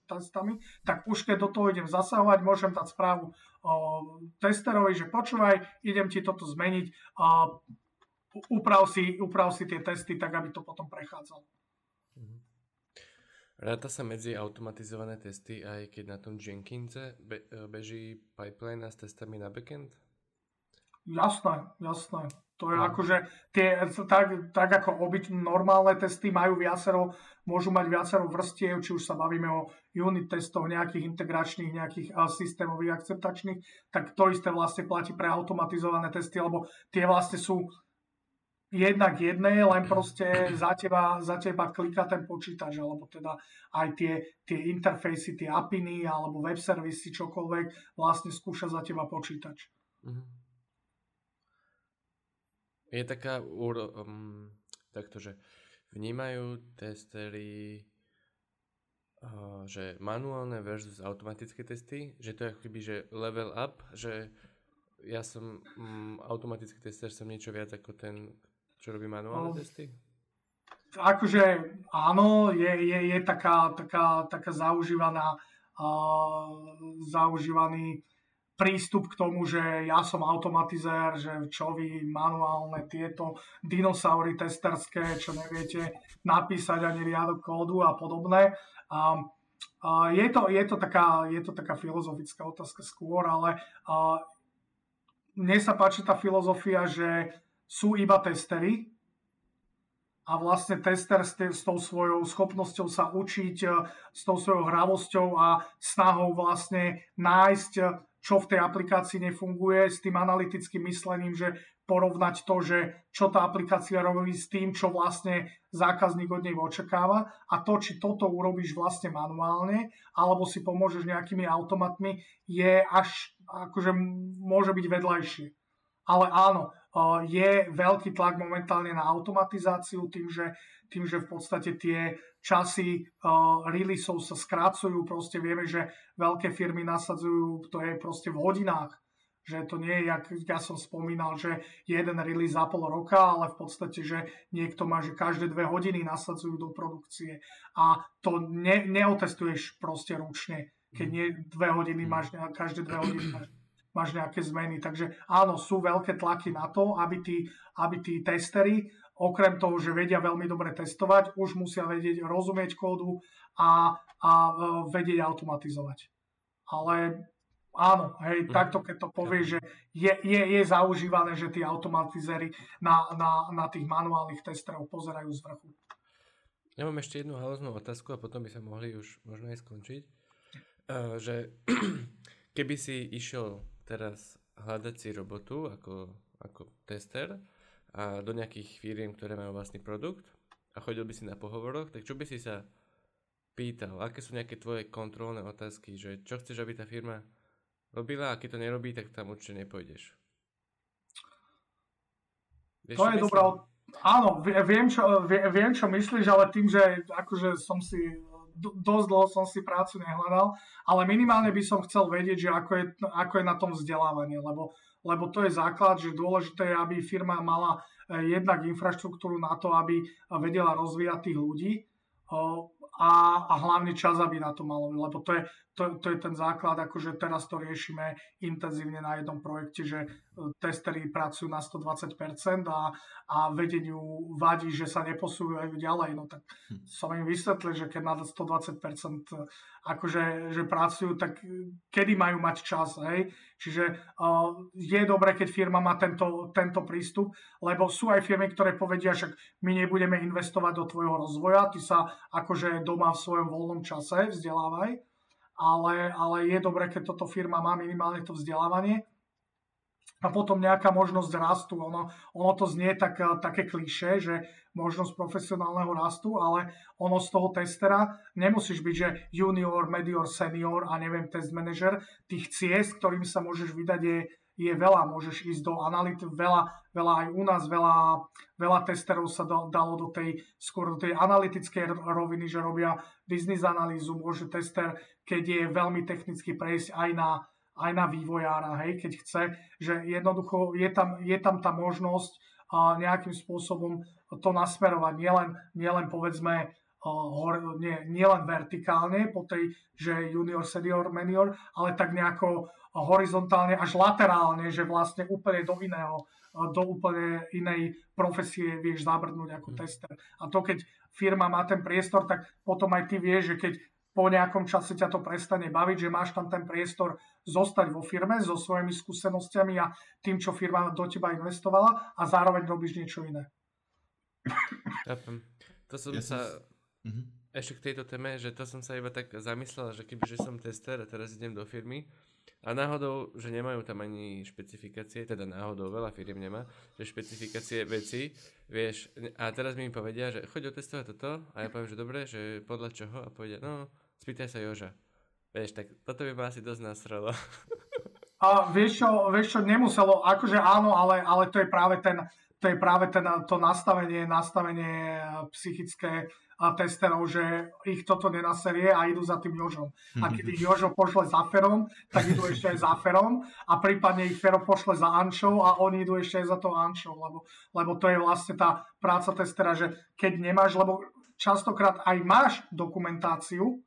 testami, tak už keď do toho idem zasahovať, môžem dať správu o, testerovi, že počúvaj, idem ti toto zmeniť, a uprav si, uprav si tie testy tak, aby to potom prechádzalo. Mhm. Ráta sa medzi automatizované testy aj keď na tom Jenkinse be- beží pipeline s testami na backend? Jasné, jasné. To je no. akože, tie, tak, tak ako obyč, normálne testy majú viacero, môžu mať viacero vrstiev, či už sa bavíme o unit testov, nejakých integračných, nejakých systémových akceptačných, tak to isté vlastne platí pre automatizované testy, lebo tie vlastne sú jednak jedné, len proste za teba, za teba kliká ten počítač, alebo teda aj tie, tie interfejsy, tie apiny, alebo web servisy, čokoľvek, vlastne skúša za teba počítač. Mm-hmm. Je taká, um, takto, že vnímajú testery, uh, že manuálne versus automatické testy, že to je ako keby, že level up, že ja som um, automatický tester, som niečo viac ako ten, čo robí manuálne no, testy? Akože áno, je, je, je taká, taká, taká zaužívaná, uh, zaužívaný prístup k tomu, že ja som automatizér, že čo vy manuálne tieto dinosaury testerské, čo neviete napísať ani riadok kódu a podobné. A, a je, to, je, to taká, je to taká filozofická otázka skôr, ale a, mne sa páči tá filozofia, že sú iba testery a vlastne tester s, s tou svojou schopnosťou sa učiť, s tou svojou hravosťou a snahou vlastne nájsť čo v tej aplikácii nefunguje, s tým analytickým myslením, že porovnať to, že čo tá aplikácia robí s tým, čo vlastne zákazník od nej očakáva a to, či toto urobíš vlastne manuálne, alebo si pomôžeš nejakými automatmi, je až, akože môže byť vedľajšie. Ale áno, je veľký tlak momentálne na automatizáciu tým, že, tým, že v podstate tie časy releaseov sa skrácujú, proste vieme, že veľké firmy nasadzujú, to je proste v hodinách, že to nie je, jak ja som spomínal, že jeden release za pol roka, ale v podstate, že niekto má, že každé dve hodiny nasadzujú do produkcie. A to ne, neotestuješ proste ručne, keď nie dve hodiny máš, každé dve hodiny máš, máš nejaké zmeny. Takže áno, sú veľké tlaky na to, aby tí, aby tí testery, okrem toho, že vedia veľmi dobre testovať, už musia vedieť rozumieť kódu a, a e, vedieť automatizovať. Ale áno, hej, mm. takto keď to povie, že je, je, je zaužívané, že tí automatizery na, na, na tých manuálnych testerov pozerajú z vrchu. Ja mám ešte jednu haloznú otázku a potom by sa mohli už možno aj skončiť. Uh, že keby si išiel teraz hľadať si robotu ako, ako tester a do nejakých firiem, ktoré majú vlastný produkt a chodil by si na pohovoroch, tak čo by si sa pýtal? Aké sú nejaké tvoje kontrolné otázky? Že čo chceš, aby tá firma robila a keď to nerobí, tak tam určite nepôjdeš. Vieš, to je dobrá Áno, viem čo, viem, čo myslíš, ale tým, že akože som si dosť dlho som si prácu nehľadal, ale minimálne by som chcel vedieť, že ako je, ako je na tom vzdelávanie, lebo, lebo to je základ, že dôležité je, aby firma mala eh, jednak infraštruktúru na to, aby vedela rozvíjať tých ľudí a, a hlavne čas, aby na to malo, lebo to je, to, to je ten základ, akože teraz to riešime intenzívne na jednom projekte, že e, testery pracujú na 120% a, a vedeniu vadí, že sa neposúvajú ďalej, no tak hm. som im vysvetlil, že keď na 120% akože že pracujú, tak kedy majú mať čas, hej? Čiže uh, je dobré, keď firma má tento, tento prístup, lebo sú aj firmy, ktoré povedia, že my nebudeme investovať do tvojho rozvoja, ty sa akože doma v svojom voľnom čase vzdelávaj, ale, ale je dobré, keď toto firma má minimálne to vzdelávanie a potom nejaká možnosť rastu. Ono, ono to znie tak, také kliše, že možnosť profesionálneho rastu, ale ono z toho testera nemusíš byť, že junior, medior, senior a neviem, test manager. Tých ciest, ktorým sa môžeš vydať, je, je veľa. Môžeš ísť do anality, veľa, veľa aj u nás, veľa, veľa testerov sa dalo do tej, skôr do tej analytickej roviny, že robia biznis analýzu, môže tester, keď je veľmi technicky prejsť aj na aj na vývojára, hej, keď chce, že jednoducho je tam, je tam tá možnosť a nejakým spôsobom to nasmerovať, nielen, nielen povedzme hor, nie, vertikálne po tej, že junior, senior, menior, ale tak nejako horizontálne až laterálne, že vlastne úplne do iného, do úplne inej profesie vieš zabrnúť ako hm. tester. A to keď firma má ten priestor, tak potom aj ty vieš, že keď po nejakom čase ťa to prestane baviť, že máš tam ten priestor zostať vo firme so svojimi skúsenostiami a tým, čo firma do teba investovala a zároveň robíš niečo iné. Chápem. To som ja sa... Som... Uh-huh. Ešte k tejto téme, že to som sa iba tak zamyslel, že kebyže som tester a teraz idem do firmy a náhodou, že nemajú tam ani špecifikácie, teda náhodou veľa firiem nemá, že špecifikácie veci, vieš, a teraz mi povedia, že choď otestovať toto a ja poviem, že dobre, že podľa čoho a povedia, no Spýtaj sa Joža. Vieš, tak toto by ma asi dosť nasralo. A vieš čo, vieš čo, nemuselo, akože áno, ale, ale to je práve ten, to je práve ten, to nastavenie, nastavenie psychické a testerov, že ich toto nenaserie a idú za tým Jožom. A keď ich Jožo pošle za Ferom, tak idú ešte aj za Ferom a prípadne ich Fero pošle za Anšou a oni idú ešte aj za to Anšou, lebo, lebo to je vlastne tá práca testera, že keď nemáš, lebo častokrát aj máš dokumentáciu,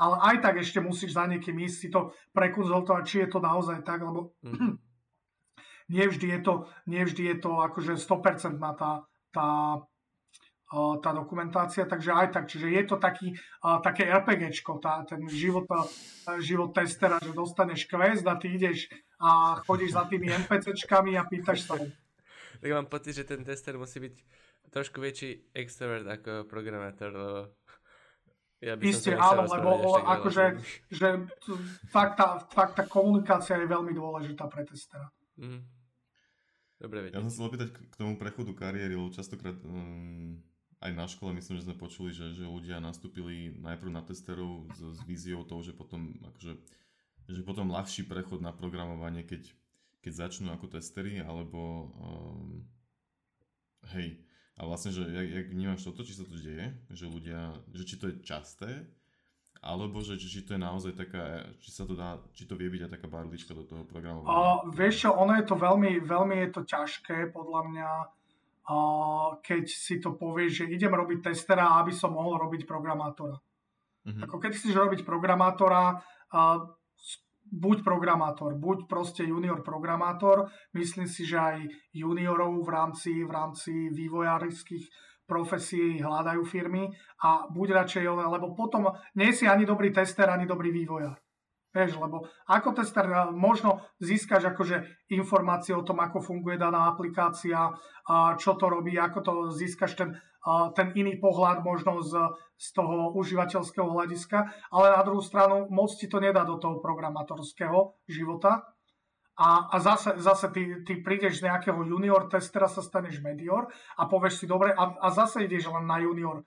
ale aj tak ešte musíš za niekým ísť si to prekonzultovať, či je to naozaj tak, lebo mm-hmm. nevždy, je to, nevždy je to akože 100% tá, tá, tá dokumentácia, takže aj tak, čiže je to taký, také RPGčko, tá, ten život, život testera, že dostaneš quest a ty ideš a chodíš za tými NPCčkami a pýtaš sa. Tak mám pocit, že ten tester musí byť trošku väčší extrovert ako programátor, lebo ja Isté, áno, lebo akože, že fakt tá, fakt tá komunikácia je veľmi dôležitá pre testera. Mm. Dobre vedieť. Ja som sa opýtať k tomu prechodu kariéry, lebo častokrát um, aj na škole myslím, že sme počuli, že, že ľudia nastúpili najprv na testerov s, s víziou toho, že potom akože, že potom ľahší prechod na programovanie, keď, keď začnú ako testery, alebo um, hej, a vlastne, že jak, jak vnímaš toto, či sa to deje, že ľudia, že či to je časté, alebo že či, to je naozaj taká, či sa to dá, či to vie byť aj taká barlička do toho programovania? Uh, vieš čo, ono je to veľmi, veľmi je to ťažké, podľa mňa, keď si to povieš, že idem robiť testera, aby som mohol robiť programátora. Uh-huh. Ako keď chceš robiť programátora, buď programátor, buď proste junior programátor. Myslím si, že aj juniorov v rámci, v rámci vývojárských profesí hľadajú firmy a buď radšej, lebo potom nie si ani dobrý tester, ani dobrý vývojár. Vieš, lebo ako tester možno získaš akože informácie o tom, ako funguje daná aplikácia, čo to robí, ako to získaš ten, ten iný pohľad možno z, z toho užívateľského hľadiska, ale na druhú stranu moc ti to nedá do toho programátorského života. A, a zase, zase ty, ty prídeš z nejakého junior testera, sa staneš medior a povieš si dobre a, a zase ideš len na junior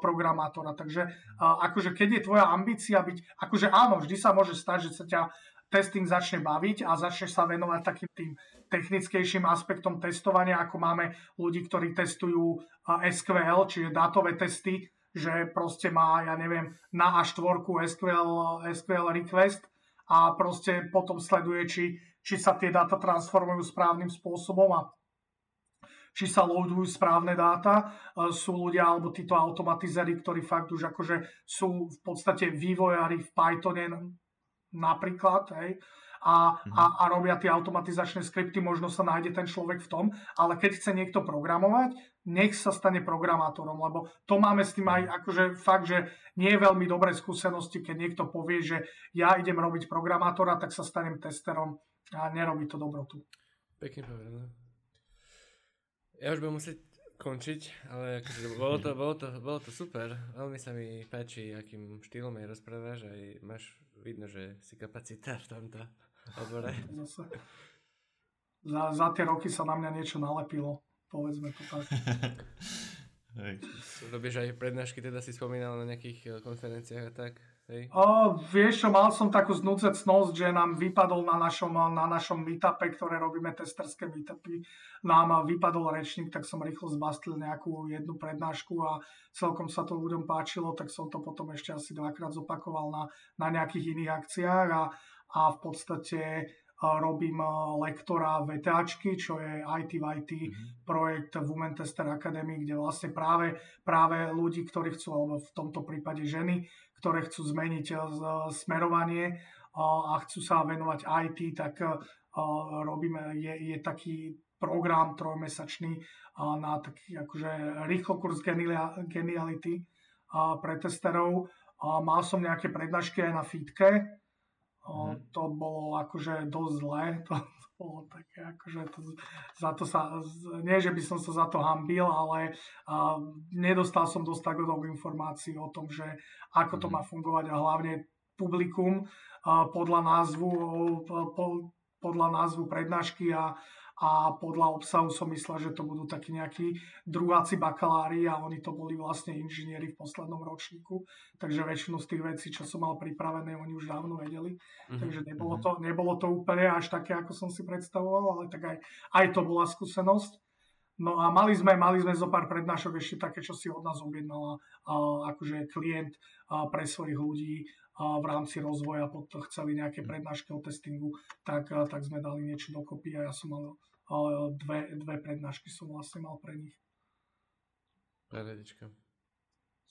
programátora. Takže akože keď je tvoja ambícia byť, akože áno, vždy sa môže stať, že sa ťa testing začne baviť a začneš sa venovať takým tým technickejším aspektom testovania, ako máme ľudí, ktorí testujú SQL, čiže dátové testy, že proste má, ja neviem, na A4 SQL, SQL request a proste potom sleduje, či, či sa tie dáta transformujú správnym spôsobom a či sa loadujú správne dáta. E, sú ľudia alebo títo automatizery, ktorí fakt už akože sú v podstate vývojári v Pythone napríklad, hej, a, a, mhm. a robia tie automatizačné skripty, možno sa nájde ten človek v tom, ale keď chce niekto programovať, nech sa stane programátorom, lebo to máme s tým aj mhm. akože fakt, že nie je veľmi dobré skúsenosti, keď niekto povie, že ja idem robiť programátora, tak sa stanem testerom a nerobí to dobrotu. Pekne povedané. Ja už budem musieť končiť, ale akože bolo, to, bolo, to, bolo to super. Veľmi sa mi páči, akým štýlom aj rozprávaš. Aj máš vidno, že si kapacita v tomto odbore. Zase. Za, za tie roky sa na mňa niečo nalepilo, povedzme to tak. Robíš aj prednášky, teda si spomínal na nejakých eh, konferenciách a tak? Hej. O, vieš čo, mal som takú znúcecnosť, že nám vypadol na našom, na našom meetupe, ktoré robíme testerské meetupy, nám vypadol rečník, tak som rýchlo zbastil nejakú jednu prednášku a celkom sa to ľuďom páčilo, tak som to potom ešte asi dvakrát zopakoval na, na nejakých iných akciách a, a v podstate robím lektora VTAčky, čo je IT v IT mm-hmm. projekt Women Tester Academy, kde vlastne práve, práve ľudí, ktorí chcú, alebo v tomto prípade ženy, ktoré chcú zmeniť eh, smerovanie eh, a chcú sa venovať IT, tak eh, robíme, je, je taký program trojmesačný na taký akože rýchlo kurz geniality pre testerov. Mal som nejaké prednášky aj na fitke, mm. to bolo akože dosť zlé, to bolo také akože to, za to sa, nie že by som sa za to hambil, ale a, nedostal som dosť takých informácií o tom, že ako to mhm. má fungovať a hlavne publikum a, podľa názvu po, podľa názvu prednášky a, a podľa obsahu som myslel, že to budú takí nejakí druháci bakalári a oni to boli vlastne inžinieri v poslednom ročníku, takže väčšinu z tých vecí, čo som mal pripravené, oni už dávno vedeli, mm-hmm. takže nebolo mhm. to, nebolo to úplne až také, ako som si predstavoval, ale tak aj, aj to bola skúsenosť. No a mali sme, mali sme zo pár prednášok ešte také, čo si od nás objednala akože klient pre svojich ľudí v rámci rozvoja pod, chceli nejaké mm. prednášky o testingu, tak, tak sme dali niečo dokopy a ja som mal dve, dve prednášky som vlastne mal pre nich. Paradička.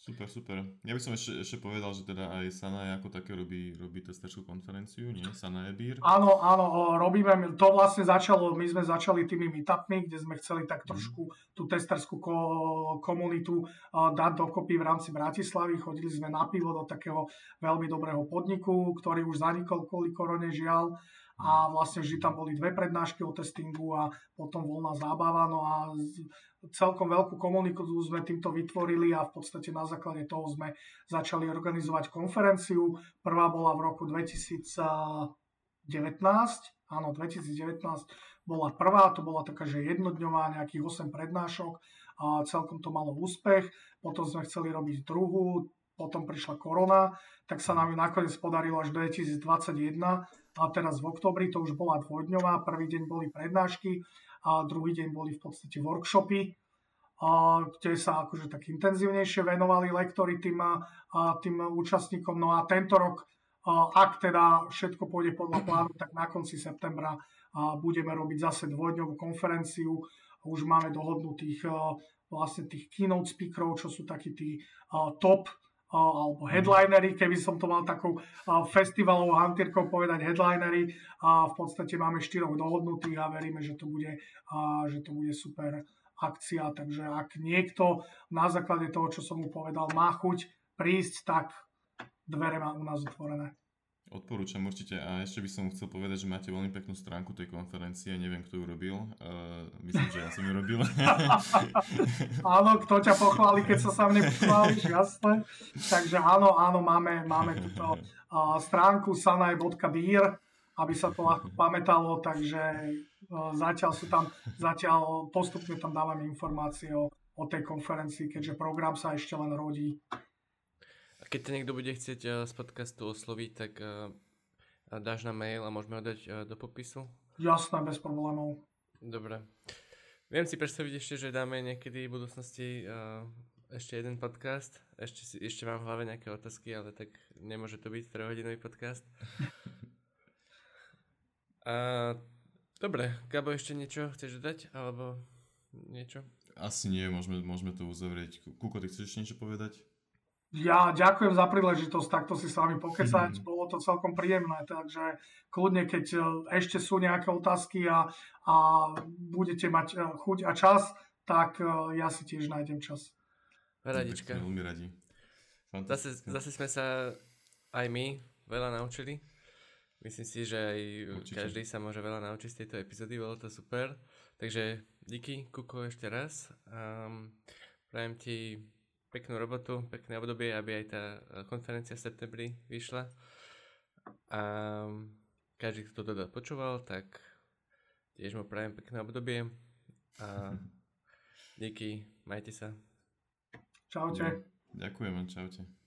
Super, super. Ja by som ešte, ešte povedal, že teda aj Sanae ako také robí, robí testerskú konferenciu, nie? Sanae Beer. Áno, áno, robíme, to vlastne začalo, my sme začali tými meetupmi, kde sme chceli tak mhm. trošku mm. tú testerskú ko- komunitu uh, dať dokopy v rámci Bratislavy. Chodili sme na pivo do takého veľmi dobrého podniku, ktorý už zanikol kvôli korone žiaľ a vlastne vždy tam boli dve prednášky o testingu a potom voľná zábava. No a celkom veľkú komuniku sme týmto vytvorili a v podstate na základe toho sme začali organizovať konferenciu. Prvá bola v roku 2019, áno, 2019 bola prvá, to bola taká, že jednodňová, nejakých 8 prednášok a celkom to malo úspech. Potom sme chceli robiť druhú, potom prišla korona, tak sa nám ju nakoniec podarilo až 2021 a teraz v oktobri to už bola dvojdňová, prvý deň boli prednášky a druhý deň boli v podstate workshopy, kde sa akože tak intenzívnejšie venovali lektory tým, tým účastníkom. No a tento rok, ak teda všetko pôjde podľa plánu, tak na konci septembra budeme robiť zase dvojdňovú konferenciu. Už máme dohodnutých vlastne tých keynote speakerov, čo sú takí tí top alebo headlinery, keby som to mal takou festivalovou hantírkou povedať headlinery. A v podstate máme štyroch dohodnutých a veríme, že to bude, že to bude super akcia. Takže ak niekto na základe toho, čo som mu povedal, má chuť prísť, tak dvere má u nás otvorené. Odporúčam určite a ešte by som chcel povedať, že máte veľmi peknú stránku tej konferencie, neviem, kto ju robil, uh, myslím, že ja som ju robil. áno, kto ťa pochváli, keď sa sám nepochváliš, jasné. Takže áno, áno, máme, máme túto uh, stránku sanaj.beer, aby sa to ľahko pamätalo, takže uh, zatiaľ sú tam, zatiaľ postupne tam dávame informácie o, o tej konferencii, keďže program sa ešte len rodí. A keď ťa niekto bude chcieť uh, z podcastu osloviť, tak uh, dáš na mail a môžeme ho dať uh, do popisu? Jasné, bez problémov. Dobre. Viem si predstaviť ešte, že dáme niekedy v budúcnosti uh, ešte jeden podcast. Ešte, si, ešte mám v hlave nejaké otázky, ale tak nemôže to byť 3-hodinový podcast. uh, dobre, Gabo, ešte niečo chceš dodať? Alebo niečo? Asi nie, môžeme, môžeme to uzavrieť. Kuko, ty chceš ešte niečo povedať? Ja ďakujem za príležitosť takto si s vami pokecať. Mm. Bolo to celkom príjemné, takže kľudne, keď e, ešte sú nejaké otázky a, a budete mať e, chuť a čas, tak e, ja si tiež nájdem čas. Radička. Veľmi radi. Zase, zase sme sa aj my veľa naučili. Myslím si, že aj Určite. každý sa môže veľa naučiť z tejto epizódy, bolo to super. Takže díky, Kuko, ešte raz. Um, prajem ti peknú robotu, pekné obdobie, aby aj tá e, konferencia v septembri vyšla. A každý, kto to počúval, tak tiež mu prajem pekné obdobie. A díky, majte sa. Čaute. Ďakujem, čaute.